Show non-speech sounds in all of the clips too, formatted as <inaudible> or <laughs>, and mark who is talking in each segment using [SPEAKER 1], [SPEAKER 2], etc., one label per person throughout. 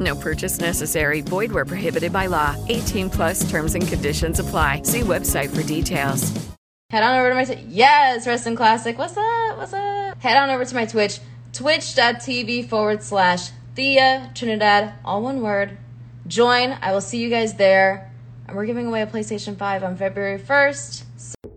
[SPEAKER 1] No purchase necessary. Void where prohibited by law. 18 plus terms and conditions apply. See website for details.
[SPEAKER 2] Head on over to my t- yes wrestling classic. What's up? What's up? Head on over to my Twitch, twitch.tv forward slash Thea Trinidad, all one word. Join. I will see you guys there. And we're giving away a PlayStation 5 on February 1st.
[SPEAKER 3] Ladies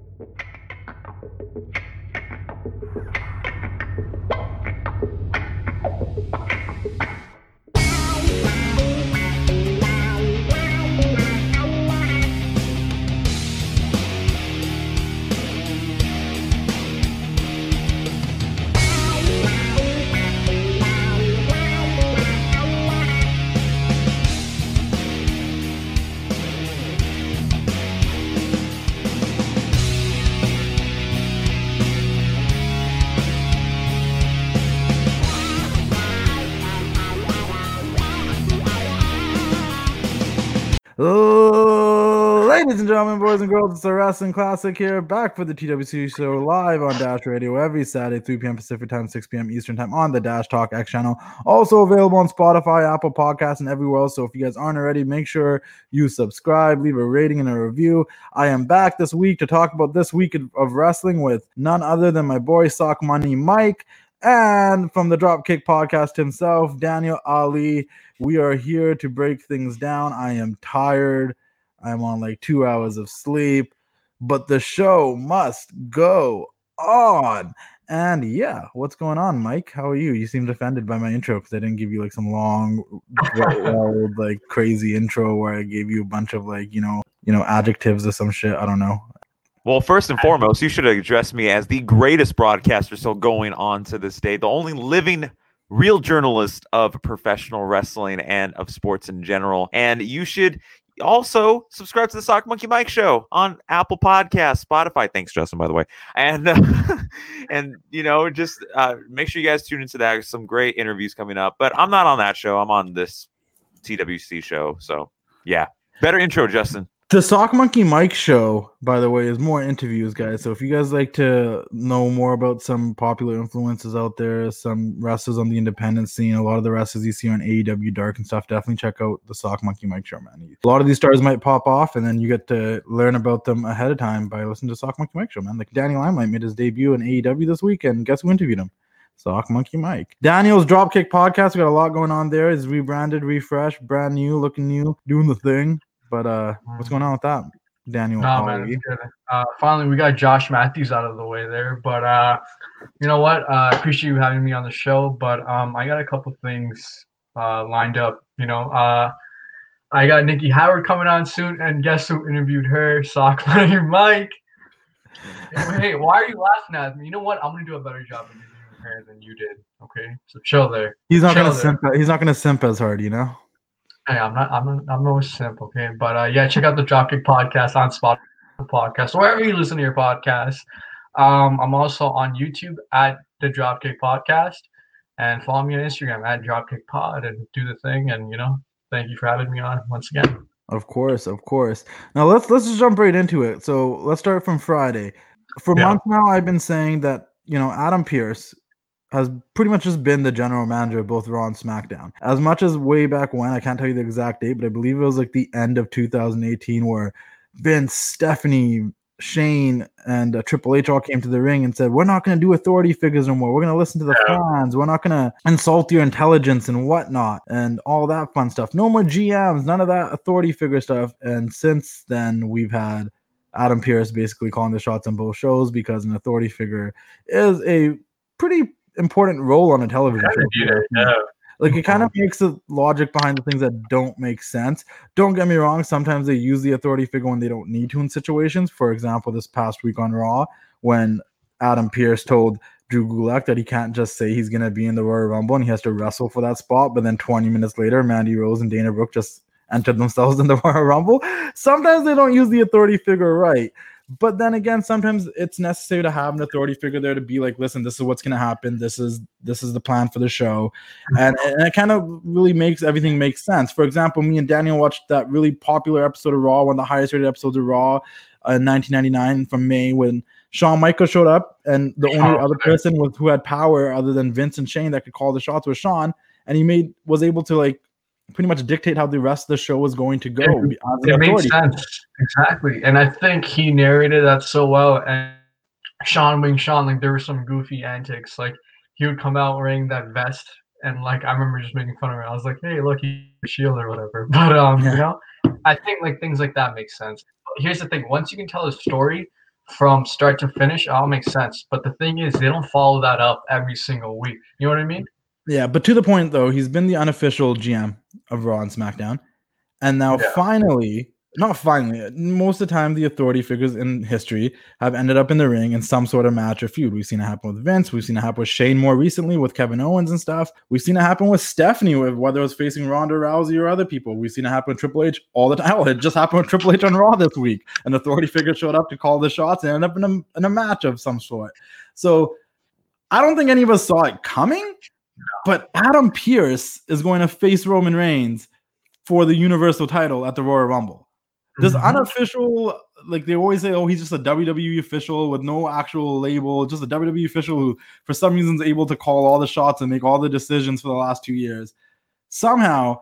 [SPEAKER 3] and gentlemen, boys and girls, it's the Wrestling Classic here, back for the TWC show live on Dash Radio every Saturday, 3 p.m. Pacific time, 6 p.m. Eastern time on the Dash Talk X channel. Also available on Spotify, Apple Podcasts, and everywhere else. So if you guys aren't already, make sure you subscribe, leave a rating and a review. I am back this week to talk about this week of wrestling with none other than my boy Sock Monkey Mike. And from the Dropkick podcast himself, Daniel Ali, we are here to break things down. I am tired. I'm on like two hours of sleep, but the show must go on. And yeah, what's going on, Mike? How are you? You seemed offended by my intro because I didn't give you like some long, old, <laughs> like crazy intro where I gave you a bunch of like you know, you know, adjectives or some shit. I don't know.
[SPEAKER 4] Well, first and foremost, you should address me as the greatest broadcaster still going on to this day, the only living real journalist of professional wrestling and of sports in general. And you should also subscribe to the Sock Monkey Mike Show on Apple Podcasts, Spotify. Thanks, Justin, by the way. And uh, <laughs> and you know, just uh, make sure you guys tune into that. There's some great interviews coming up. But I'm not on that show. I'm on this TWC show. So yeah, better intro, Justin.
[SPEAKER 3] The Sock Monkey Mike show, by the way, is more interviews, guys. So if you guys like to know more about some popular influences out there, some wrestlers on the independent scene, a lot of the wrestlers you see on AEW Dark and stuff, definitely check out the Sock Monkey Mike show, man. A lot of these stars might pop off, and then you get to learn about them ahead of time by listening to Sock Monkey Mike show, man. Like Danny Limelight made his debut in AEW this weekend. Guess who interviewed him? Sock Monkey Mike. Daniel's Dropkick podcast. We got a lot going on there. Is rebranded, refreshed, brand new, looking new, doing the thing. But uh, what's going on with that, Daniel?
[SPEAKER 5] No, man. Uh, finally, we got Josh Matthews out of the way there. But uh, you know what? Uh, I appreciate you having me on the show. But um, I got a couple things uh, lined up. You know, uh, I got Nikki Howard coming on soon, and guess who interviewed her? <laughs> Sock Monkey Mike. hey, why are you laughing at me? You know what? I'm gonna do a better job interviewing her than you did. Okay, so chill there.
[SPEAKER 3] He's not
[SPEAKER 5] Chill
[SPEAKER 3] gonna
[SPEAKER 5] there.
[SPEAKER 3] simp. He's not gonna simp as hard, you know.
[SPEAKER 5] Hey, I'm not. I'm. Not, I'm no simp. Okay, but uh, yeah, check out the Dropkick podcast on Spotify podcast wherever you listen to your podcast. Um, I'm also on YouTube at the Dropkick Podcast, and follow me on Instagram at Dropkick Pod and do the thing. And you know, thank you for having me on once again.
[SPEAKER 3] Of course, of course. Now let's let's just jump right into it. So let's start from Friday. For
[SPEAKER 5] Yeah.
[SPEAKER 3] months now, I've been saying that you know Adam Pearce has pretty much just been the general manager of both Raw and SmackDown. As much as way back when, I can't tell you the exact date, but I believe it was like the end of 2018 where Vince, Stephanie, Shane, and uh, Triple H all came to the ring and said, "We're not going to do authority figures no more. We're going to listen to the fans. We're not going to insult your intelligence and whatnot, and all that fun stuff. No more GMs, none of that authority figure stuff." And since then, we've had Adam Pearce basically calling the shots on both shows because an authority figure is a pretty important role on a television show.
[SPEAKER 5] Yeah.
[SPEAKER 3] Like it kind of makes the logic behind the things that don't make sense. Don't get me wrong, sometimes they use the authority figure when they don't need to in situations. For example, this past week on Raw, when Adam Pearce told Drew Gulak that he can't just say he's gonna be in the Royal Rumble and he has to wrestle for that spot, but then 20 minutes later, Mandy Rose and Dana Brooke just entered themselves <laughs> in the Royal Rumble. Sometimes they don't use the authority figure right. But then again, sometimes it's necessary to have an authority figure there to be like, listen, this is what's going to happen. This is this is the plan for the show, and, and it kind of really makes everything make sense. For example, me and Daniel watched that really popular episode of Raw, one of the highest rated episodes of Raw, uh, in 1999 from May when Shawn Michaels showed up, and the only other person with who had power other than Vince and Shane that could call the shots was Shawn, and he made was able to like pretty much dictate how the rest of the show was going to go. an
[SPEAKER 5] It makes sense. Exactly. And I think he narrated that so well. And Sean Wing Sean, like there were some goofy antics. Like he would come out wearing that vest. And like I remember just making fun of it. I was like, hey, look, he's a shield or whatever. <laughs> But um,
[SPEAKER 3] Yeah.
[SPEAKER 5] you know, I think like things like that make sense. But here's the thing: once you can tell a story from start to finish, it all makes sense. But the thing is, they don't follow that up every single week. You know what I mean?
[SPEAKER 3] Yeah, but to the point though, he's been the unofficial GM of Raw and SmackDown, and now
[SPEAKER 5] Yeah.
[SPEAKER 3] finally, not finally, most of the time the authority figures in history have ended up in the ring in some sort of match or feud. We've seen it happen with Vince, we've seen it happen with Shane more recently with Kevin Owens and stuff. We've seen it happen with Stephanie, with whether it was facing Ronda Rousey or other people. We've seen it happen with Triple H all the time. Hell, <laughs> oh, it just happened with Triple H on Raw this week. An authority figure showed up to call the shots and ended up in a, in a match of some sort. So I don't think any of us saw it coming. But Adam Pearce is going to face Roman Reigns for the Universal title at the Royal Rumble. This
[SPEAKER 5] Mhm.
[SPEAKER 3] unofficial, like they always say, oh, he's just a WWE official with no actual label, just a WWE official who, for some reason, is able to call all the shots and make all the decisions for the last two years. Somehow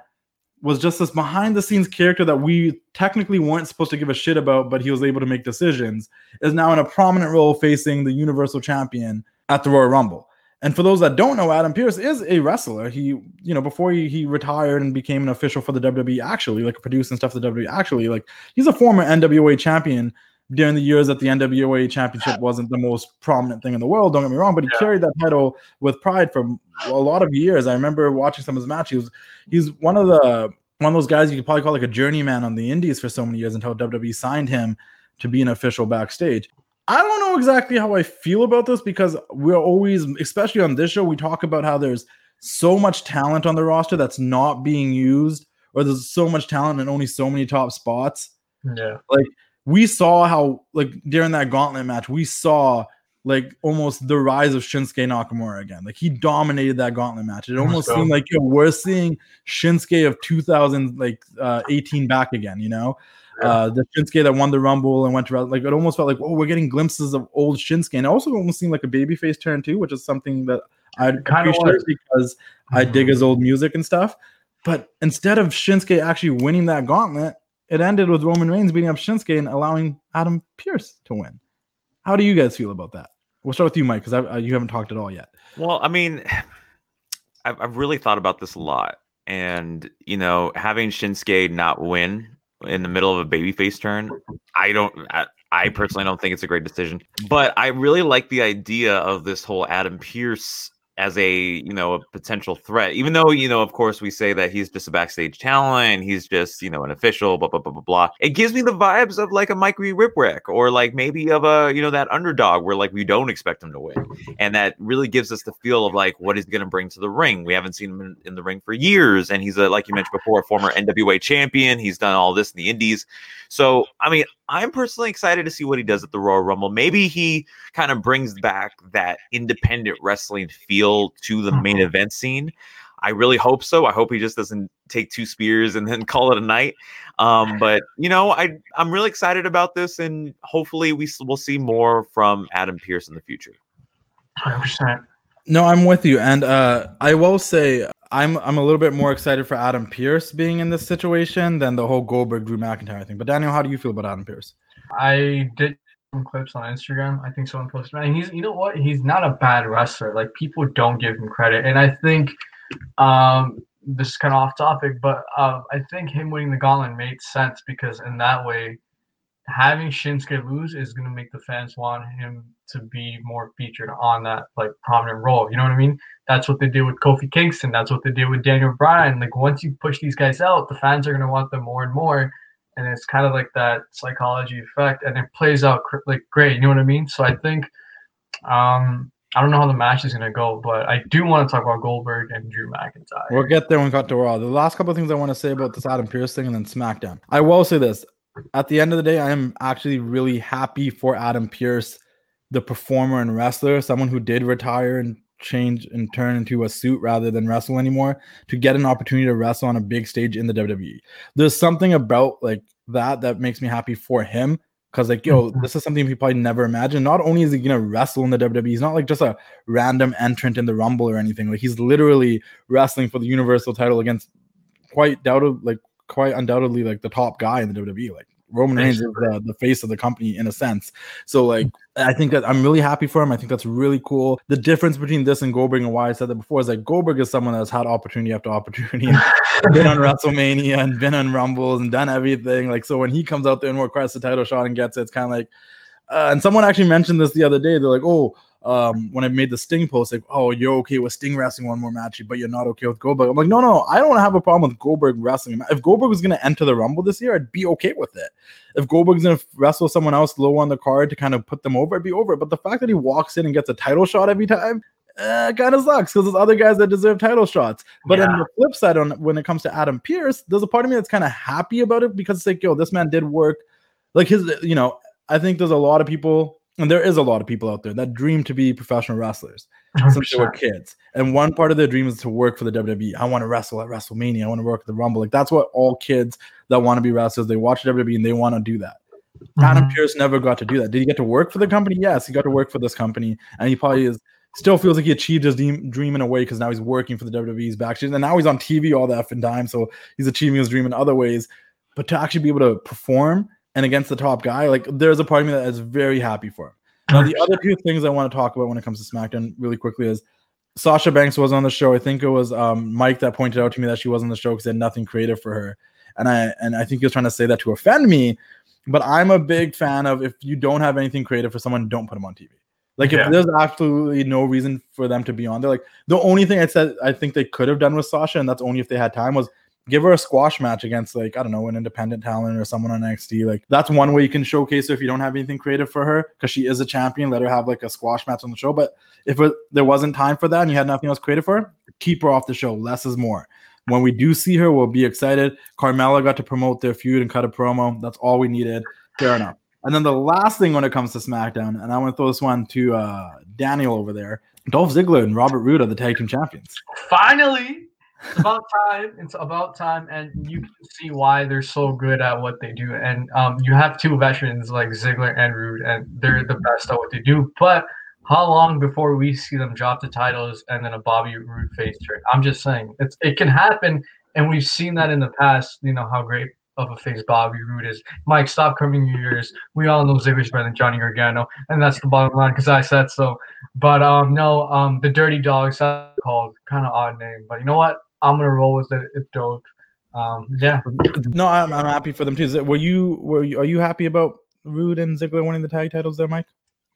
[SPEAKER 3] was just this behind the scenes character that we technically weren't supposed to give a shit about, but he was able to make decisions, is now in a prominent role facing the Universal Champion at the Royal Rumble. And for those that don't know, Adam Pearce is a wrestler. He, you know, before he, he retired and became an official for the WWE, actually, like producing stuff for the WWE, actually, like he's a former NWA champion during the years that the NWA championship wasn't the most prominent thing in the world. Don't get me wrong, but he
[SPEAKER 5] Yeah.
[SPEAKER 3] carried that title with pride for a lot of years. I remember watching some of his matches. He was, he's one of the one of those guys you could probably call like a journeyman on the Indies for so many years until WWE signed him to be an official backstage. I don't know exactly how I feel about this because we're always, especially on this show, we talk about how there's so much talent on the roster that's not being used, or there's so much talent and only so many top spots.
[SPEAKER 5] Yeah.
[SPEAKER 3] Like we saw how, like, during that gauntlet match, we saw like almost the rise of Shinsuke Nakamura again. Like he dominated that gauntlet match. It almost
[SPEAKER 5] so.
[SPEAKER 3] seemed like yo, we're seeing Shinsuke of 2000 like uh, 18 back again. You know, uh, the Shinsuke that won the Rumble and went to like it almost felt like oh, we're getting glimpses of old Shinsuke, and it also almost seemed like a babyface turn too, which is something that I appreciate
[SPEAKER 5] was.
[SPEAKER 3] because I dig his old music and stuff. But instead of Shinsuke actually winning that gauntlet, it ended with Roman Reigns beating up Shinsuke and allowing Adam Pearce to win. How do you guys feel about that? We'll start with you, Mike, because uh, you haven't talked at all yet.
[SPEAKER 4] Well, I mean, <sighs> I've, I've really thought about this a lot. And, you know, having Shinsuke not win in the middle of a babyface turn, I don't, I, I personally don't think it's a great decision. But I really like the idea of this whole Adam Pearce as a, you know, a potential threat, even though, you know, of course, we say that he's just a backstage talent, he's just, you know, an official, blah, blah, blah, blah, blah. It gives me the vibes of like a Mike Whipwreck or like maybe of a, you know, that underdog where like we don't expect him to win and that really gives us the feel of like what he's going to bring to the ring. We haven't seen him in, in the ring for years, and he's a like you mentioned before, a former NWA champion. He's done all this in the Indies, so I mean, I'm personally excited to see what he does at the Royal Rumble. Maybe he kind of brings back that independent wrestling feel to the main event scene. I really hope so. I hope he just doesn't take two spears and then <laughs> call it a night. Um, but you know, I I'm really excited about this, and hopefully we will see more from Adam Pearce in the future.
[SPEAKER 5] Hundred percent.
[SPEAKER 3] No, I'm with you, and uh, I will say I'm I'm a little bit more excited for Adam Pearce being in this situation than the whole Goldberg Drew McIntyre thing. But Daniel, how do you feel about Adam Pearce?
[SPEAKER 5] I did some clips on Instagram. I think someone posted, and he's you know what? He's not a bad wrestler. Like people don't give him credit, and I think um, this is kind of off topic, but uh, I think him winning the gauntlet made sense because in that way, having Shinsuke lose is going to make the fans want him to be more featured on that like prominent role. You know what I mean? That's what they did with Kofi Kingston. That's what they did with Daniel Bryan. Like once you push these guys out, the fans are going to want them more and more. And it's kind of like that psychology effect, and it plays out like great. You know what I mean? So I think, um, I don't know how the match is going to go, but I do want to talk about Goldberg and Drew McIntyre.
[SPEAKER 3] We'll get there when we got to Raw. The last couple of things I want to say about this Adam Pearce thing and then SmackDown. I will say this. At the end of the day, I am actually really happy for Adam Pearce, the performer and wrestler, someone who did retire and change and turn into a suit rather than wrestle anymore, to get an opportunity to wrestle on a big stage in the WWE. There's something about like that that makes me happy for him because like yo mm-hmm. this is something he probably never imagined. Not only is he gonna wrestle in the wwe he's not like just a random entrant in the rumble or anything. Like he's literally wrestling for the universal title against quite doubted like quite undoubtedly like the top guy in the wwe like roman reigns is the, the face of the company in a sense so like i think that i'm really happy for him i think that's really cool the difference between this and goldberg and why i said that before is like goldberg is someone that's had opportunity after opportunity <laughs> been on WrestleMania and been on Rumbles and done everything. Like, so when he comes out there and requests the title shot and gets it, it's kind of like, uh, and someone actually mentioned this the other day. They're like, oh, um, when I made the Sting post, like, oh, you're okay with Sting wrestling one more match, but you're not okay with Goldberg. I'm like, no, no, I don't have a problem with Goldberg wrestling. If Goldberg was going to enter the Rumble this year, I'd be okay with it. If Goldberg's going to wrestle someone else low on the card to kind of put them over, I'd be over it. But the fact that he walks in and gets a title shot every time, uh, kind of sucks because there's other guys that deserve title shots. But
[SPEAKER 5] Yeah.
[SPEAKER 3] on the flip side, on when it comes to Adam Pearce, there's a part of me that's kind of happy about it because it's like, yo, this man did work. Like his, you know, I think there's a lot of people, and there is a lot of people out there that dream to be professional wrestlers since they were kids. And one part of their dream is to work for the WWE. I want to wrestle at WrestleMania. I want to work at the Rumble. Like that's what all kids that want to be wrestlers, they watch WWE and they want to do that. Adam Pearce never got to do that. Did he get to work for the company? Yes, he got to work for this company, and he probably is still feels like he achieved his dream, dream in a way because now he's working for the WWE's backstage, and now he's on TV all the effing time, so he's achieving his dream in other ways. But to actually be able to perform and against the top guy, like there's a part of me that is very happy for him. Now, the other two things I want to talk about when it comes to SmackDown really quickly is Sasha Banks was on the show. I think it was um, Mike that pointed out to me that she was on the show because they had nothing creative for her, and I and I think he was trying to say that to offend me. But I'm a big fan of if you don't have anything creative for someone, don't put them on TV. Like
[SPEAKER 5] Yeah.
[SPEAKER 3] if there's absolutely no reason for them to be on there, like the only thing I said I think they could have done with Sasha, and that's only if they had time, was give her a squash match against like I don't know an independent talent or someone on NXT. Like that's one way you can showcase her if you don't have anything creative for her because she is a champion. Let her have like a squash match on the show. But if it, there wasn't time for that and you had nothing else creative for her, keep her off the show. Less is more. When we do see her, we'll be excited. Carmella got to promote their feud and cut a promo. That's all we needed. Fair enough. And then the last thing when it comes to SmackDown, and I want to throw this one to uh, Daniel over there. Dolph Ziggler and Robert Roode are the tag team champions.
[SPEAKER 5] Finally, it's about time. It's about time, and you can see why they're so good at what they do. And um, you have two veterans like Ziggler and Roode, and they're the best at what they do. But how long before we see them drop the titles and then a Bobby Roode face turn? I'm just saying, it's it can happen, and we've seen that in the past. You know how great of a face Bobby Roode is. Mike, stop covering your ears. We all know Ziggler's better than Johnny Gargano, and that's the bottom line because I said so. But um, no, um, the Dirty Dogs called kind of odd name, but you know what? I'm gonna roll with it. It's dope. Um, yeah,
[SPEAKER 3] No, I'm, I'm happy for them too. Is it- Were you were you, are you happy about Roode and Ziggler winning the tag titles there, Mike?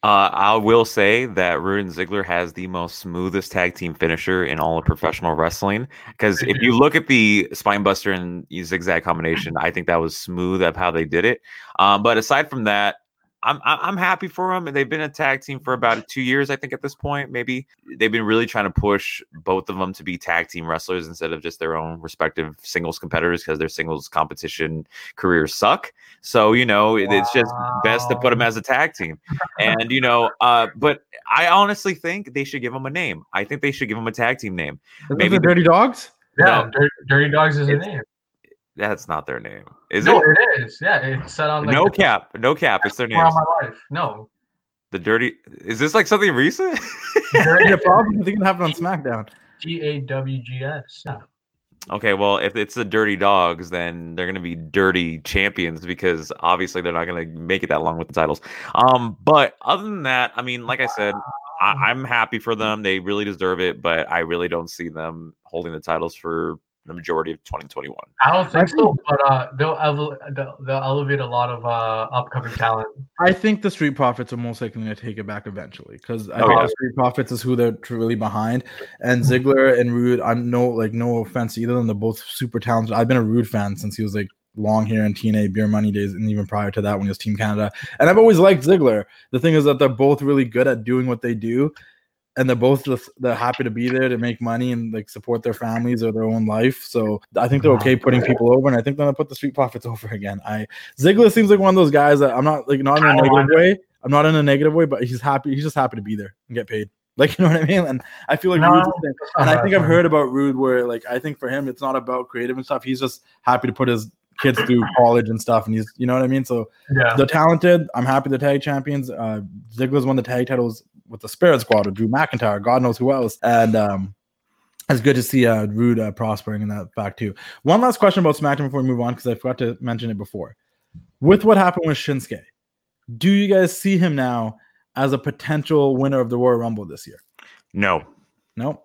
[SPEAKER 4] Uh, I will say that Roode and Ziggler has the most smoothest tag team finisher in all of professional wrestling. Because if you look at the Spinebuster and Zigzag combination, I think that was smooth of how they did it. Um, but aside from that, I'm I'm I'm happy for them. and They've been a tag team for about two years, I think, at this point. Maybe they've been really trying to push both of them to be tag team wrestlers instead of just their own respective singles competitors because their singles competition careers suck. So you know, it- it's just best to put them as a tag team <laughs> and you know uh but i honestly think they should give them a name i think they should give them a tag team name
[SPEAKER 3] Maybe
[SPEAKER 4] Maybe
[SPEAKER 3] the Dirty Dogs.
[SPEAKER 5] yeah.
[SPEAKER 4] No.
[SPEAKER 5] Dirty, Dirty Dogs is
[SPEAKER 4] a
[SPEAKER 5] name.
[SPEAKER 4] That's not their name is
[SPEAKER 5] no,
[SPEAKER 4] it
[SPEAKER 5] it is. Yeah, it's set on like
[SPEAKER 4] no
[SPEAKER 5] the
[SPEAKER 4] cap no cap it's their name
[SPEAKER 5] my life. No,
[SPEAKER 4] the dirty is this like something recent <laughs>
[SPEAKER 3] Yeah, probably. <laughs> I think it happened on SmackDown.
[SPEAKER 5] G A W G S.
[SPEAKER 4] Okay well if it's the dirty dogs then they're gonna be dirty champions because obviously they're not gonna make it that long with the titles um but other than that i mean like i said I, i'm happy for them they really deserve it but i really don't see them holding the titles for the majority of 2021.
[SPEAKER 5] I don't think so, but uh, they'll, ele- they'll they'll elevate a lot of uh, upcoming talent.
[SPEAKER 3] I think the Street Profits are most likely going to take it back eventually because I
[SPEAKER 4] Oh,
[SPEAKER 3] think
[SPEAKER 4] yeah.
[SPEAKER 3] the Street Profits is who they're truly behind. And Ziggler and Roode, I'm no like no offense either of them, they're both super talented. I've been a Roode fan since he was like long hair and TNA Beer Money days, and even prior to that when he was Team Canada. And I've always liked Ziggler. The thing is that they're both really good at doing what they do. And they're both just they're happy to be there to make money and like support their families or their own life. So I think they're okay putting people over, and I think they're gonna put the Street Profits over again. I Ziggler seems like one of those guys that I'm not like not in a negative way. I'm not in a negative way, but he's happy. He's just happy to be there and get paid. <laughs> Like you know what I mean? And I feel like
[SPEAKER 5] No,
[SPEAKER 3] Roode's the
[SPEAKER 5] not
[SPEAKER 3] and I think I've heard about Roode where like I think for him it's not about creative and stuff. He's just happy to put his kids through college and stuff, and he's you know what I mean. So
[SPEAKER 5] Yeah.
[SPEAKER 3] they're talented. I'm happy they're tag champions. Uh, Ziggler's won the tag titles with the Spirit Squad or Drew McIntyre, God knows who else, and um, it's good to see uh, Roode uh, prospering in that fact too. One last question about SmackDown before we move on because I forgot to mention it before. With what happened with Shinsuke, do you guys see him now as a potential winner of the Royal Rumble this year?
[SPEAKER 4] No.
[SPEAKER 3] No.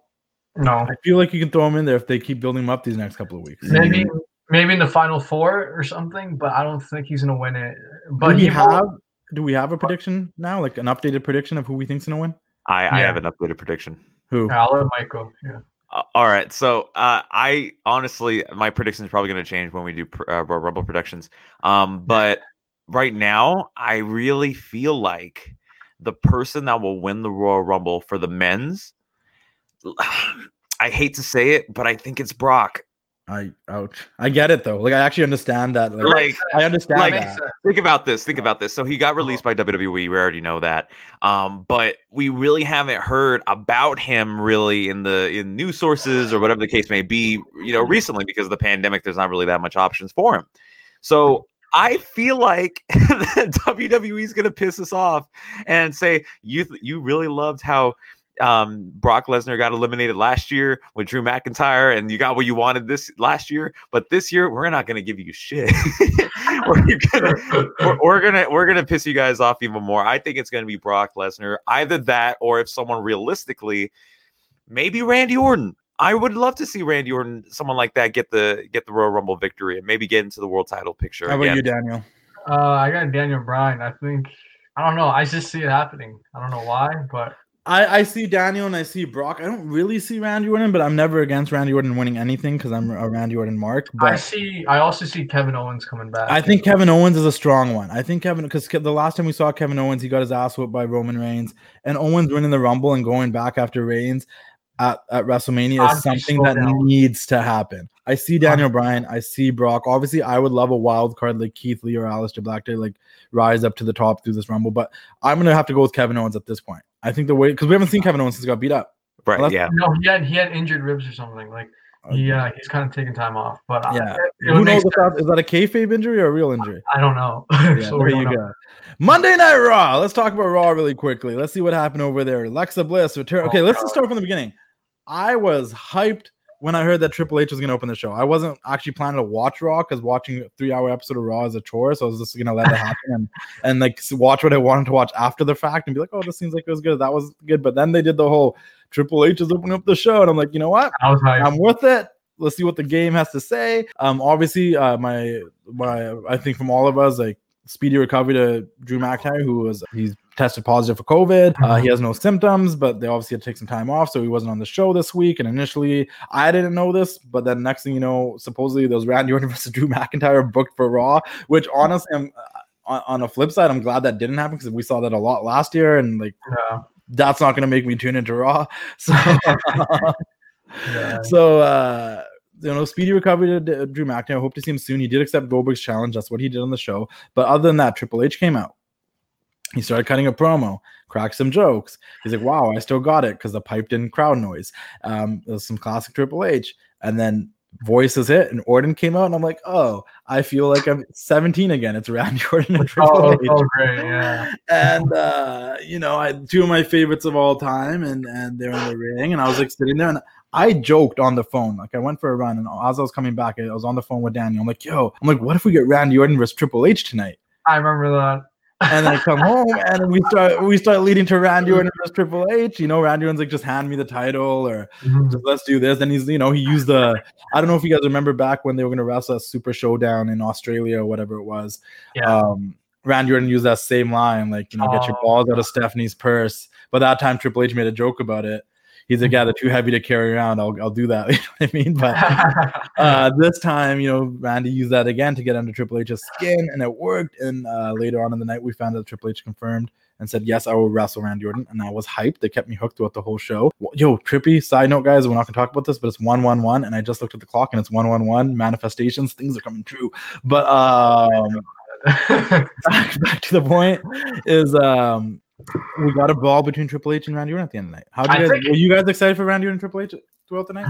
[SPEAKER 5] No.
[SPEAKER 3] I feel like you can throw him in there if they keep building him up these next couple of weeks.
[SPEAKER 5] Maybe maybe in the final four or something, but I don't think he's gonna win it. But
[SPEAKER 3] do
[SPEAKER 5] he
[SPEAKER 3] we have
[SPEAKER 5] will-
[SPEAKER 3] do we have a prediction now, like an updated prediction of who we think's gonna win?
[SPEAKER 4] I, I have an updated prediction.
[SPEAKER 3] Who?
[SPEAKER 5] Yeah, I'll let Mike go. Yeah.
[SPEAKER 4] Uh, all right. So uh, I honestly, my prediction is probably going to change when we do pr- uh, Royal Rumble predictions. Um, but right now, I really feel like the person that will win the Royal Rumble for the men's. <sighs> I hate to say it, but I think it's Brock.
[SPEAKER 3] I ouch. I get it though. Like I actually understand that. Like,
[SPEAKER 4] Like,
[SPEAKER 3] I understand
[SPEAKER 4] like-
[SPEAKER 3] that.
[SPEAKER 4] think about this. Think about this. So he got released by WWE. We already know that. Um, but we really haven't heard about him really in the in news sources or whatever the case may be. You know, recently because of the pandemic, there's not really that much options for him. So I feel like <laughs> WWE is going to piss us off and say you th- you really loved how um Brock Lesnar got eliminated last year with Drew McIntyre and you got what you wanted this last year but this year we're not going to give you shit <laughs> we're <laughs> gonna we're, we're gonna we're gonna piss you guys off even more I think it's going to be Brock Lesnar either that or if someone realistically maybe Randy Orton I would love to see Randy Orton someone like that get the get the Royal Rumble victory and maybe get into the world title picture
[SPEAKER 3] How about
[SPEAKER 4] again.
[SPEAKER 3] you, Daniel?
[SPEAKER 5] Uh, I got Daniel Bryan. I think I don't know. I just see it happening. I don't know why, but
[SPEAKER 3] I, I see Daniel and I see Brock. I don't really see Randy Orton, but I'm never against Randy Orton winning anything because I'm a Randy Orton mark. But I
[SPEAKER 5] see. I also see Kevin Owens coming back.
[SPEAKER 3] I think Kevin Owens is a strong one. I think Kevin because the last time we saw Kevin Owens, he got his ass whooped by Roman Reigns, and Owens winning the Rumble and going back after Reigns at, at WrestleMania
[SPEAKER 5] I'd
[SPEAKER 3] is something that
[SPEAKER 5] down.
[SPEAKER 3] needs to happen. I see Daniel Bryan, I see Brock. Obviously, I would love a wild card like Keith Lee or Aleister Black to like rise up to the top through this Rumble, but I'm gonna have to go with Kevin Owens at this point. I think the way because we haven't seen Kevin Owens since he got beat up.
[SPEAKER 4] right
[SPEAKER 3] Well,
[SPEAKER 4] yeah
[SPEAKER 5] no, he had he had injured ribs or something. Like he uh, he's kind of taking time off. But uh,
[SPEAKER 3] Yeah.
[SPEAKER 5] it, it
[SPEAKER 3] Who
[SPEAKER 5] would
[SPEAKER 3] knows if that, is that a kayfabe injury or a real injury?
[SPEAKER 5] I don't know. <laughs>
[SPEAKER 3] Yeah,
[SPEAKER 5] So
[SPEAKER 3] there you
[SPEAKER 5] know.
[SPEAKER 3] go. Monday Night Raw. Let's talk about Raw really quickly. Let's see what happened over there. Alexa Bliss return. Okay,
[SPEAKER 5] Oh,
[SPEAKER 3] let's
[SPEAKER 5] God.
[SPEAKER 3] just start from the beginning. I was hyped when I heard that Triple H was going to open the show. I wasn't actually planning to watch Raw because watching a three-hour episode of Raw is a chore. So I was just going to let it happen and <laughs> and like watch what I wanted to watch after the fact and be like, oh, this seems like it was good. That was good. But then they did the whole Triple H is opening up the show, and I'm like, you know what? I'm with it. Let's see what the game has to say. Um, obviously, uh, my my I think from all of us, like speedy recovery to Drew McIntyre, who was he's tested positive for COVID. Uh, he has no symptoms, but they obviously had to take some time off, so he wasn't on the show this week. And initially, I didn't know this, but then next thing you know, supposedly was Randy <laughs> Orton versus Drew McIntyre booked for Raw, which honestly, I'm. On, on a flip side, I'm glad that didn't happen because we saw that a lot last year, and like
[SPEAKER 5] yeah,
[SPEAKER 3] that's not going to make me tune into Raw. <laughs> So, <laughs>
[SPEAKER 5] yeah.
[SPEAKER 3] so uh, you know, speedy recovery to Drew McIntyre. I hope to see him soon. He did accept Goldberg's challenge. That's what he did on the show. But other than that, Triple H came out. He started cutting a promo, cracked some jokes. He's like, "Wow, I still got it because the piped in crowd noise." Um, there's some classic Triple H, and then voices hit, and Orton came out, and I'm like, "Oh, I feel like I'm 17 again. It's Randy <laughs> Orton and Triple
[SPEAKER 5] Oh,
[SPEAKER 3] H."
[SPEAKER 5] oh, great, yeah.
[SPEAKER 3] and uh, you know, I two of my favorites of all time, and and they're in the ring, and I was like sitting there, and I joked on the phone, like I went for a run, and as I was coming back, I was on the phone with Daniel. I'm like, yo, I'm like, what if we get Randy Orton versus Triple H tonight?
[SPEAKER 5] I remember that.
[SPEAKER 3] And I come home and we start we start leading to Randy Orton versus Triple H. You know, Randy Orton's like, just hand me the title or
[SPEAKER 5] Mhm.
[SPEAKER 3] just let's do this. And he's you know he used the I don't know if you guys remember back when they were gonna wrestle a Super Showdown in Australia or whatever it was.
[SPEAKER 5] Yeah.
[SPEAKER 3] Um, Randy Orton used that same line, like you know, get your
[SPEAKER 5] Oh.
[SPEAKER 3] balls out of Stephanie's purse. But that time Triple H made a joke about it. He's a guy they're too heavy to carry around. I'll I'll do that. <laughs> You know what I mean? But <laughs> uh, this time, you know, Randy used that again to get under Triple H's skin, and it worked. And uh, later on in the night, we found out Triple H confirmed and said, "Yes, I will wrestle Randy Orton," and I was hyped. They kept me hooked throughout the whole show. Yo, trippy side note, guys, we're not gonna talk about this, but it's one one one, and I just looked at the clock, and it's one one one. Manifestations, things are coming true. But um, <laughs> back, back to the point is um. We got a ball between Triple H and Randy Orton at the end of the night. How do you guys?
[SPEAKER 5] think-
[SPEAKER 3] Were you guys excited for Randy Orton and Triple H throughout the night?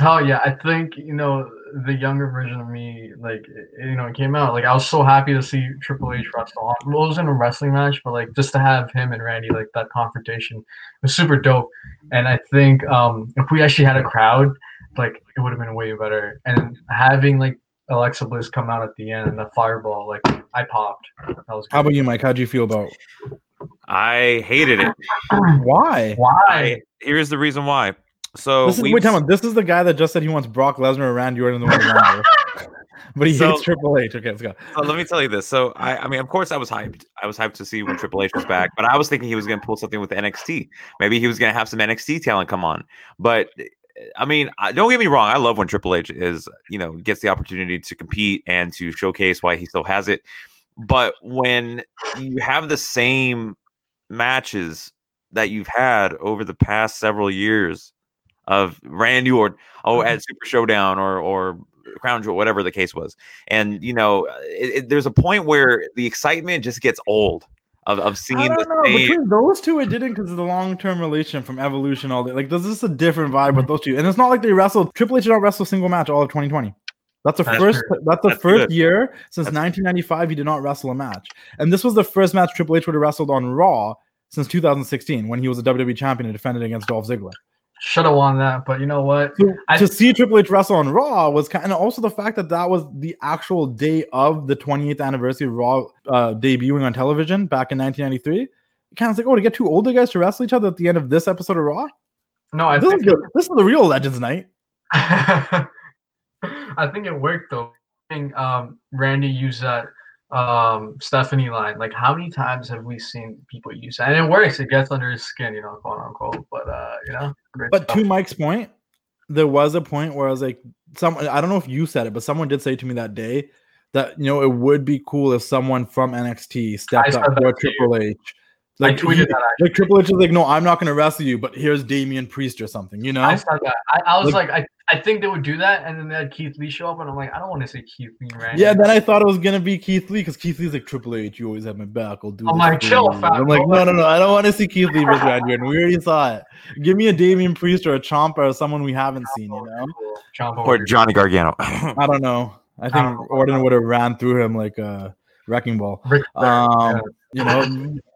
[SPEAKER 5] Oh yeah, I think you know the younger version of me, like it- you know, it came out. Like I was so happy to see Triple H wrestle. Well, it wasn't a wrestling match, but like just to have him and Randy like that confrontation was super dope. And I think um if we actually had a crowd, like it would have been way better. And having like Alexa Bliss come out at the end and the fireball, like I popped. That was
[SPEAKER 3] How about you, Mike? How do you feel about?
[SPEAKER 4] I hated it.
[SPEAKER 3] Why? <laughs>
[SPEAKER 5] Why?
[SPEAKER 4] I, here's the reason why. So
[SPEAKER 3] This is wait, time. This is the guy that just said he wants Brock Lesnar or Randy Orton in the Royal but he
[SPEAKER 4] So-
[SPEAKER 3] hates Triple H. Okay, let's go.
[SPEAKER 4] So let me tell you this. So I, I mean, of course, I was hyped. I was hyped to see when Triple H was back, but I was thinking he was going to pull something with NXT. Maybe he was going to have some NXT talent come on. But I mean, don't get me wrong. I love when Triple H is, you know, gets the opportunity to compete and to showcase why he still has it. But when you have the same matches that you've had over the past several years of Randy or oh mm-hmm. at Super Showdown or or Crown Jewel, whatever the case was, and you know, uh, it, it- there's a point where the excitement just gets old of, of seeing
[SPEAKER 3] don't
[SPEAKER 4] the
[SPEAKER 3] know.
[SPEAKER 4] same.
[SPEAKER 3] Between those two, it didn't because of the long term relation from Evolution. All day. Like, there's just a different vibe with mm-hmm. those two, and it's not like they wrestled. Triple H did not wrestle single match all of 2020. That's the
[SPEAKER 5] That's
[SPEAKER 3] first.
[SPEAKER 5] true.
[SPEAKER 3] That's the
[SPEAKER 4] That's
[SPEAKER 3] first
[SPEAKER 4] good.
[SPEAKER 3] year since
[SPEAKER 4] That's-
[SPEAKER 3] 1995 he did not wrestle a match, and this was the first match Triple H would have wrestled on Raw since 2016 when he was a WWE champion and defended against Dolph Ziggler.
[SPEAKER 5] Should have won that, but you know what?
[SPEAKER 3] So
[SPEAKER 5] I-
[SPEAKER 3] to see Triple H wrestle on Raw was kind of also the fact that that was the actual day of the 28th anniversary of Raw uh, debuting on television back in 1993. Kind of like, oh, to get two older guys to wrestle each other at the end of this episode of Raw.
[SPEAKER 5] No, I
[SPEAKER 3] This is,
[SPEAKER 5] think
[SPEAKER 3] the, this is the real Legends Night. <laughs>
[SPEAKER 5] I think it worked though. I think um, Randy used that um, Stephanie line. Like, how many times have we seen people use that? And it works. It gets under his skin, you know, quote unquote. But uh, you know, great
[SPEAKER 3] But
[SPEAKER 5] stuff.
[SPEAKER 3] to Mike's point, there was a point where I was like, some I don't know if you said it, but someone did say to me that day that you know it would be cool if someone from NXT stepped up for. Triple H.
[SPEAKER 5] I
[SPEAKER 3] Like,
[SPEAKER 5] tweeted
[SPEAKER 3] he-
[SPEAKER 5] that. Actually.
[SPEAKER 3] like Triple H is like, no, I'm not going to wrestle you, but here's Damian Priest or something, you know?
[SPEAKER 5] I said that. I, I was
[SPEAKER 3] Like-
[SPEAKER 5] like, I, I think they would do that, and then they had Keith Lee show up, and I'm like, I don't want to see Keith Lee and Randy.
[SPEAKER 3] Yeah, then I thought it was gonna be Keith Lee because Keith Lee's like Triple H. You always have my back. I'll do.
[SPEAKER 5] I'm
[SPEAKER 3] this
[SPEAKER 5] like, chill,
[SPEAKER 3] you."
[SPEAKER 5] fat
[SPEAKER 3] I'm like, no, no, no. I don't want to see Keith Lee versus Randy Orton. We already saw it. Give me a Damian Priest or a Ciampa or someone we haven't seen. You know,
[SPEAKER 5] Ciampa
[SPEAKER 4] or Johnny Gargano. <laughs>
[SPEAKER 3] I don't know. I
[SPEAKER 5] I
[SPEAKER 3] think
[SPEAKER 5] don't.
[SPEAKER 3] Orton would have ran through him like a wrecking ball. Um, you know, <laughs>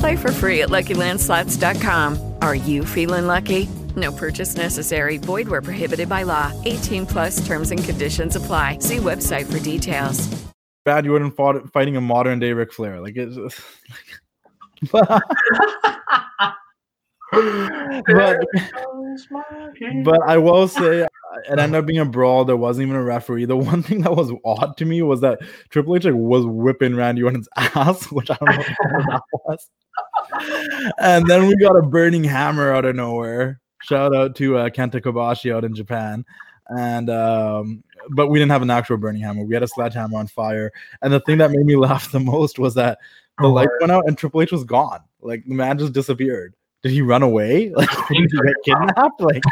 [SPEAKER 1] Play for free at LuckyLandSlots.com. Are you feeling lucky? No purchase necessary. Void where prohibited by law. 18 plus terms and conditions apply. See website for details.
[SPEAKER 3] Randy Orton fought, fighting a modern day Ric Flair. Like it's. <laughs> But, but <laughs> but I will say it ended up being a brawl. There wasn't even a referee. The one thing that was odd to me was that Triple H like, was whipping Randy Orton's <laughs> ass, which I don't know what that was. And then we got a burning hammer out of nowhere. Shout out to uh, Kenta Kobashi out in Japan. And um, but we didn't have an actual burning hammer. We had a sledgehammer on fire. And the thing that made me <laughs> laugh the most was that the
[SPEAKER 5] Oh,
[SPEAKER 3] light went out and Triple H was gone. Like the man just disappeared. Did he run away? <laughs> Like <laughs> did he get kidnapped? Like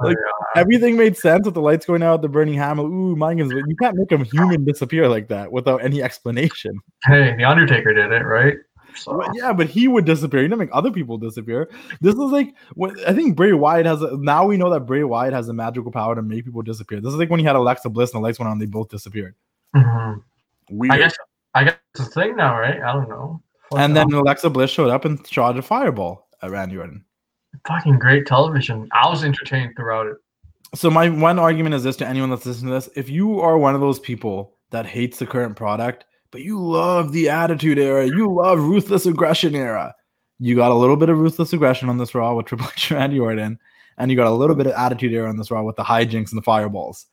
[SPEAKER 3] like everything made sense with the lights going out, the burning hammer. Ooh, my goodness, but you can't make a human disappear like that without any explanation.
[SPEAKER 5] hey, the Undertaker did it, right? So
[SPEAKER 3] Well, yeah, but he would disappear. You don't make other people disappear. This is like what I think Bray Wyatt has. A, now we know that Bray Wyatt has a magical power to make people disappear. This is like when he had Alexa Bliss and Alexa went on, they both disappeared.
[SPEAKER 5] Mhm.
[SPEAKER 3] Weird.
[SPEAKER 5] I guess I guess it's a thing now, right? I don't know. Fuck
[SPEAKER 3] and
[SPEAKER 5] no.
[SPEAKER 3] then Alexa Bliss showed up and shot a fireball at Randy Orton.
[SPEAKER 5] fucking great television. I was entertained throughout it.
[SPEAKER 3] So my one argument is this to anyone that's listening to this: if you are one of those people that hates the current product, but you love the Attitude Era, you love Ruthless Aggression Era, you got a little bit of Ruthless Aggression on this Raw with Triple H and Randy Orton, and you got a little bit of Attitude Era on this Raw with the hijinks and the fireballs.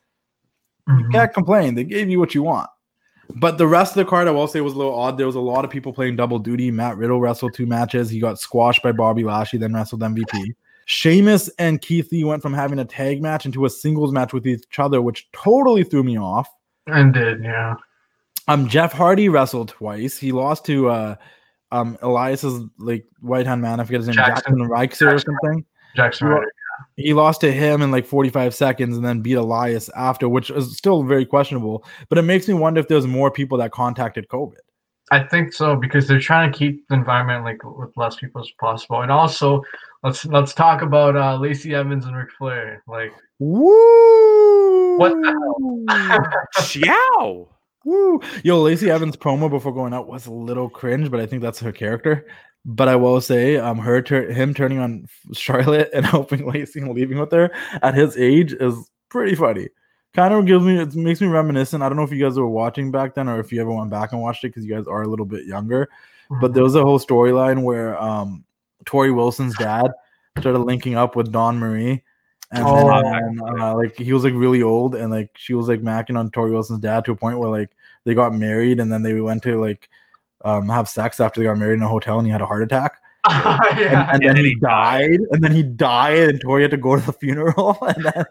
[SPEAKER 3] You
[SPEAKER 5] Mhm.
[SPEAKER 3] can't complain; they gave you what you want. But the rest of the card, I will say, was a little odd. There was a lot of people playing double duty. Matt Riddle wrestled two matches. He got squashed by Bobby Lashley, then wrestled MVP. Sheamus and Keith Lee went from having a tag match into a singles match with each other, which totally threw me off.
[SPEAKER 5] And did yeah.
[SPEAKER 3] Um, Jeff Hardy wrestled twice. He lost to uh, um, Elias's like right hand man. I forget his name,
[SPEAKER 5] Jackson.
[SPEAKER 3] Jackson Reichser or something.
[SPEAKER 5] Jackson
[SPEAKER 3] Well,
[SPEAKER 5] Ryder.
[SPEAKER 3] He lost to him in like 45 seconds and then beat Elias after, which is still very questionable. But it makes me wonder if there's more people that contacted COVID.
[SPEAKER 5] I think so because they're trying to keep the environment like with less people as possible, and also let's let's talk about uh, Lacey Evans and Ric Flair. Like,
[SPEAKER 3] Woo!
[SPEAKER 5] What the <laughs>
[SPEAKER 4] Ciao.
[SPEAKER 3] Woo! Yo, Lacey Evans promo before going out was a little cringe, but I think that's her character. But I will say, um, her tur- him turning on <laughs> Charlotte and <laughs> helping Lacey and leaving with her at his age is pretty funny. Kind of gives me, it makes me reminiscent. I don't know if you guys were watching back then or if you ever went back and watched it because you guys are a little bit younger. But there was a whole storyline where um, Torrie Wilson's dad started linking up with Dawn Marie. And
[SPEAKER 5] Oh.
[SPEAKER 3] then, uh, like he was like really old, and like she was like macking on Torrie Wilson's dad to a point where like they got married, and then they went to like um have sex after they got married in a hotel, and he had a heart attack, and, <laughs>
[SPEAKER 5] yeah,
[SPEAKER 3] and
[SPEAKER 4] yeah,
[SPEAKER 3] then
[SPEAKER 4] and
[SPEAKER 3] he
[SPEAKER 4] he
[SPEAKER 3] died, and then he died, and Torrie had to go to the <laughs> funeral, <laughs> and then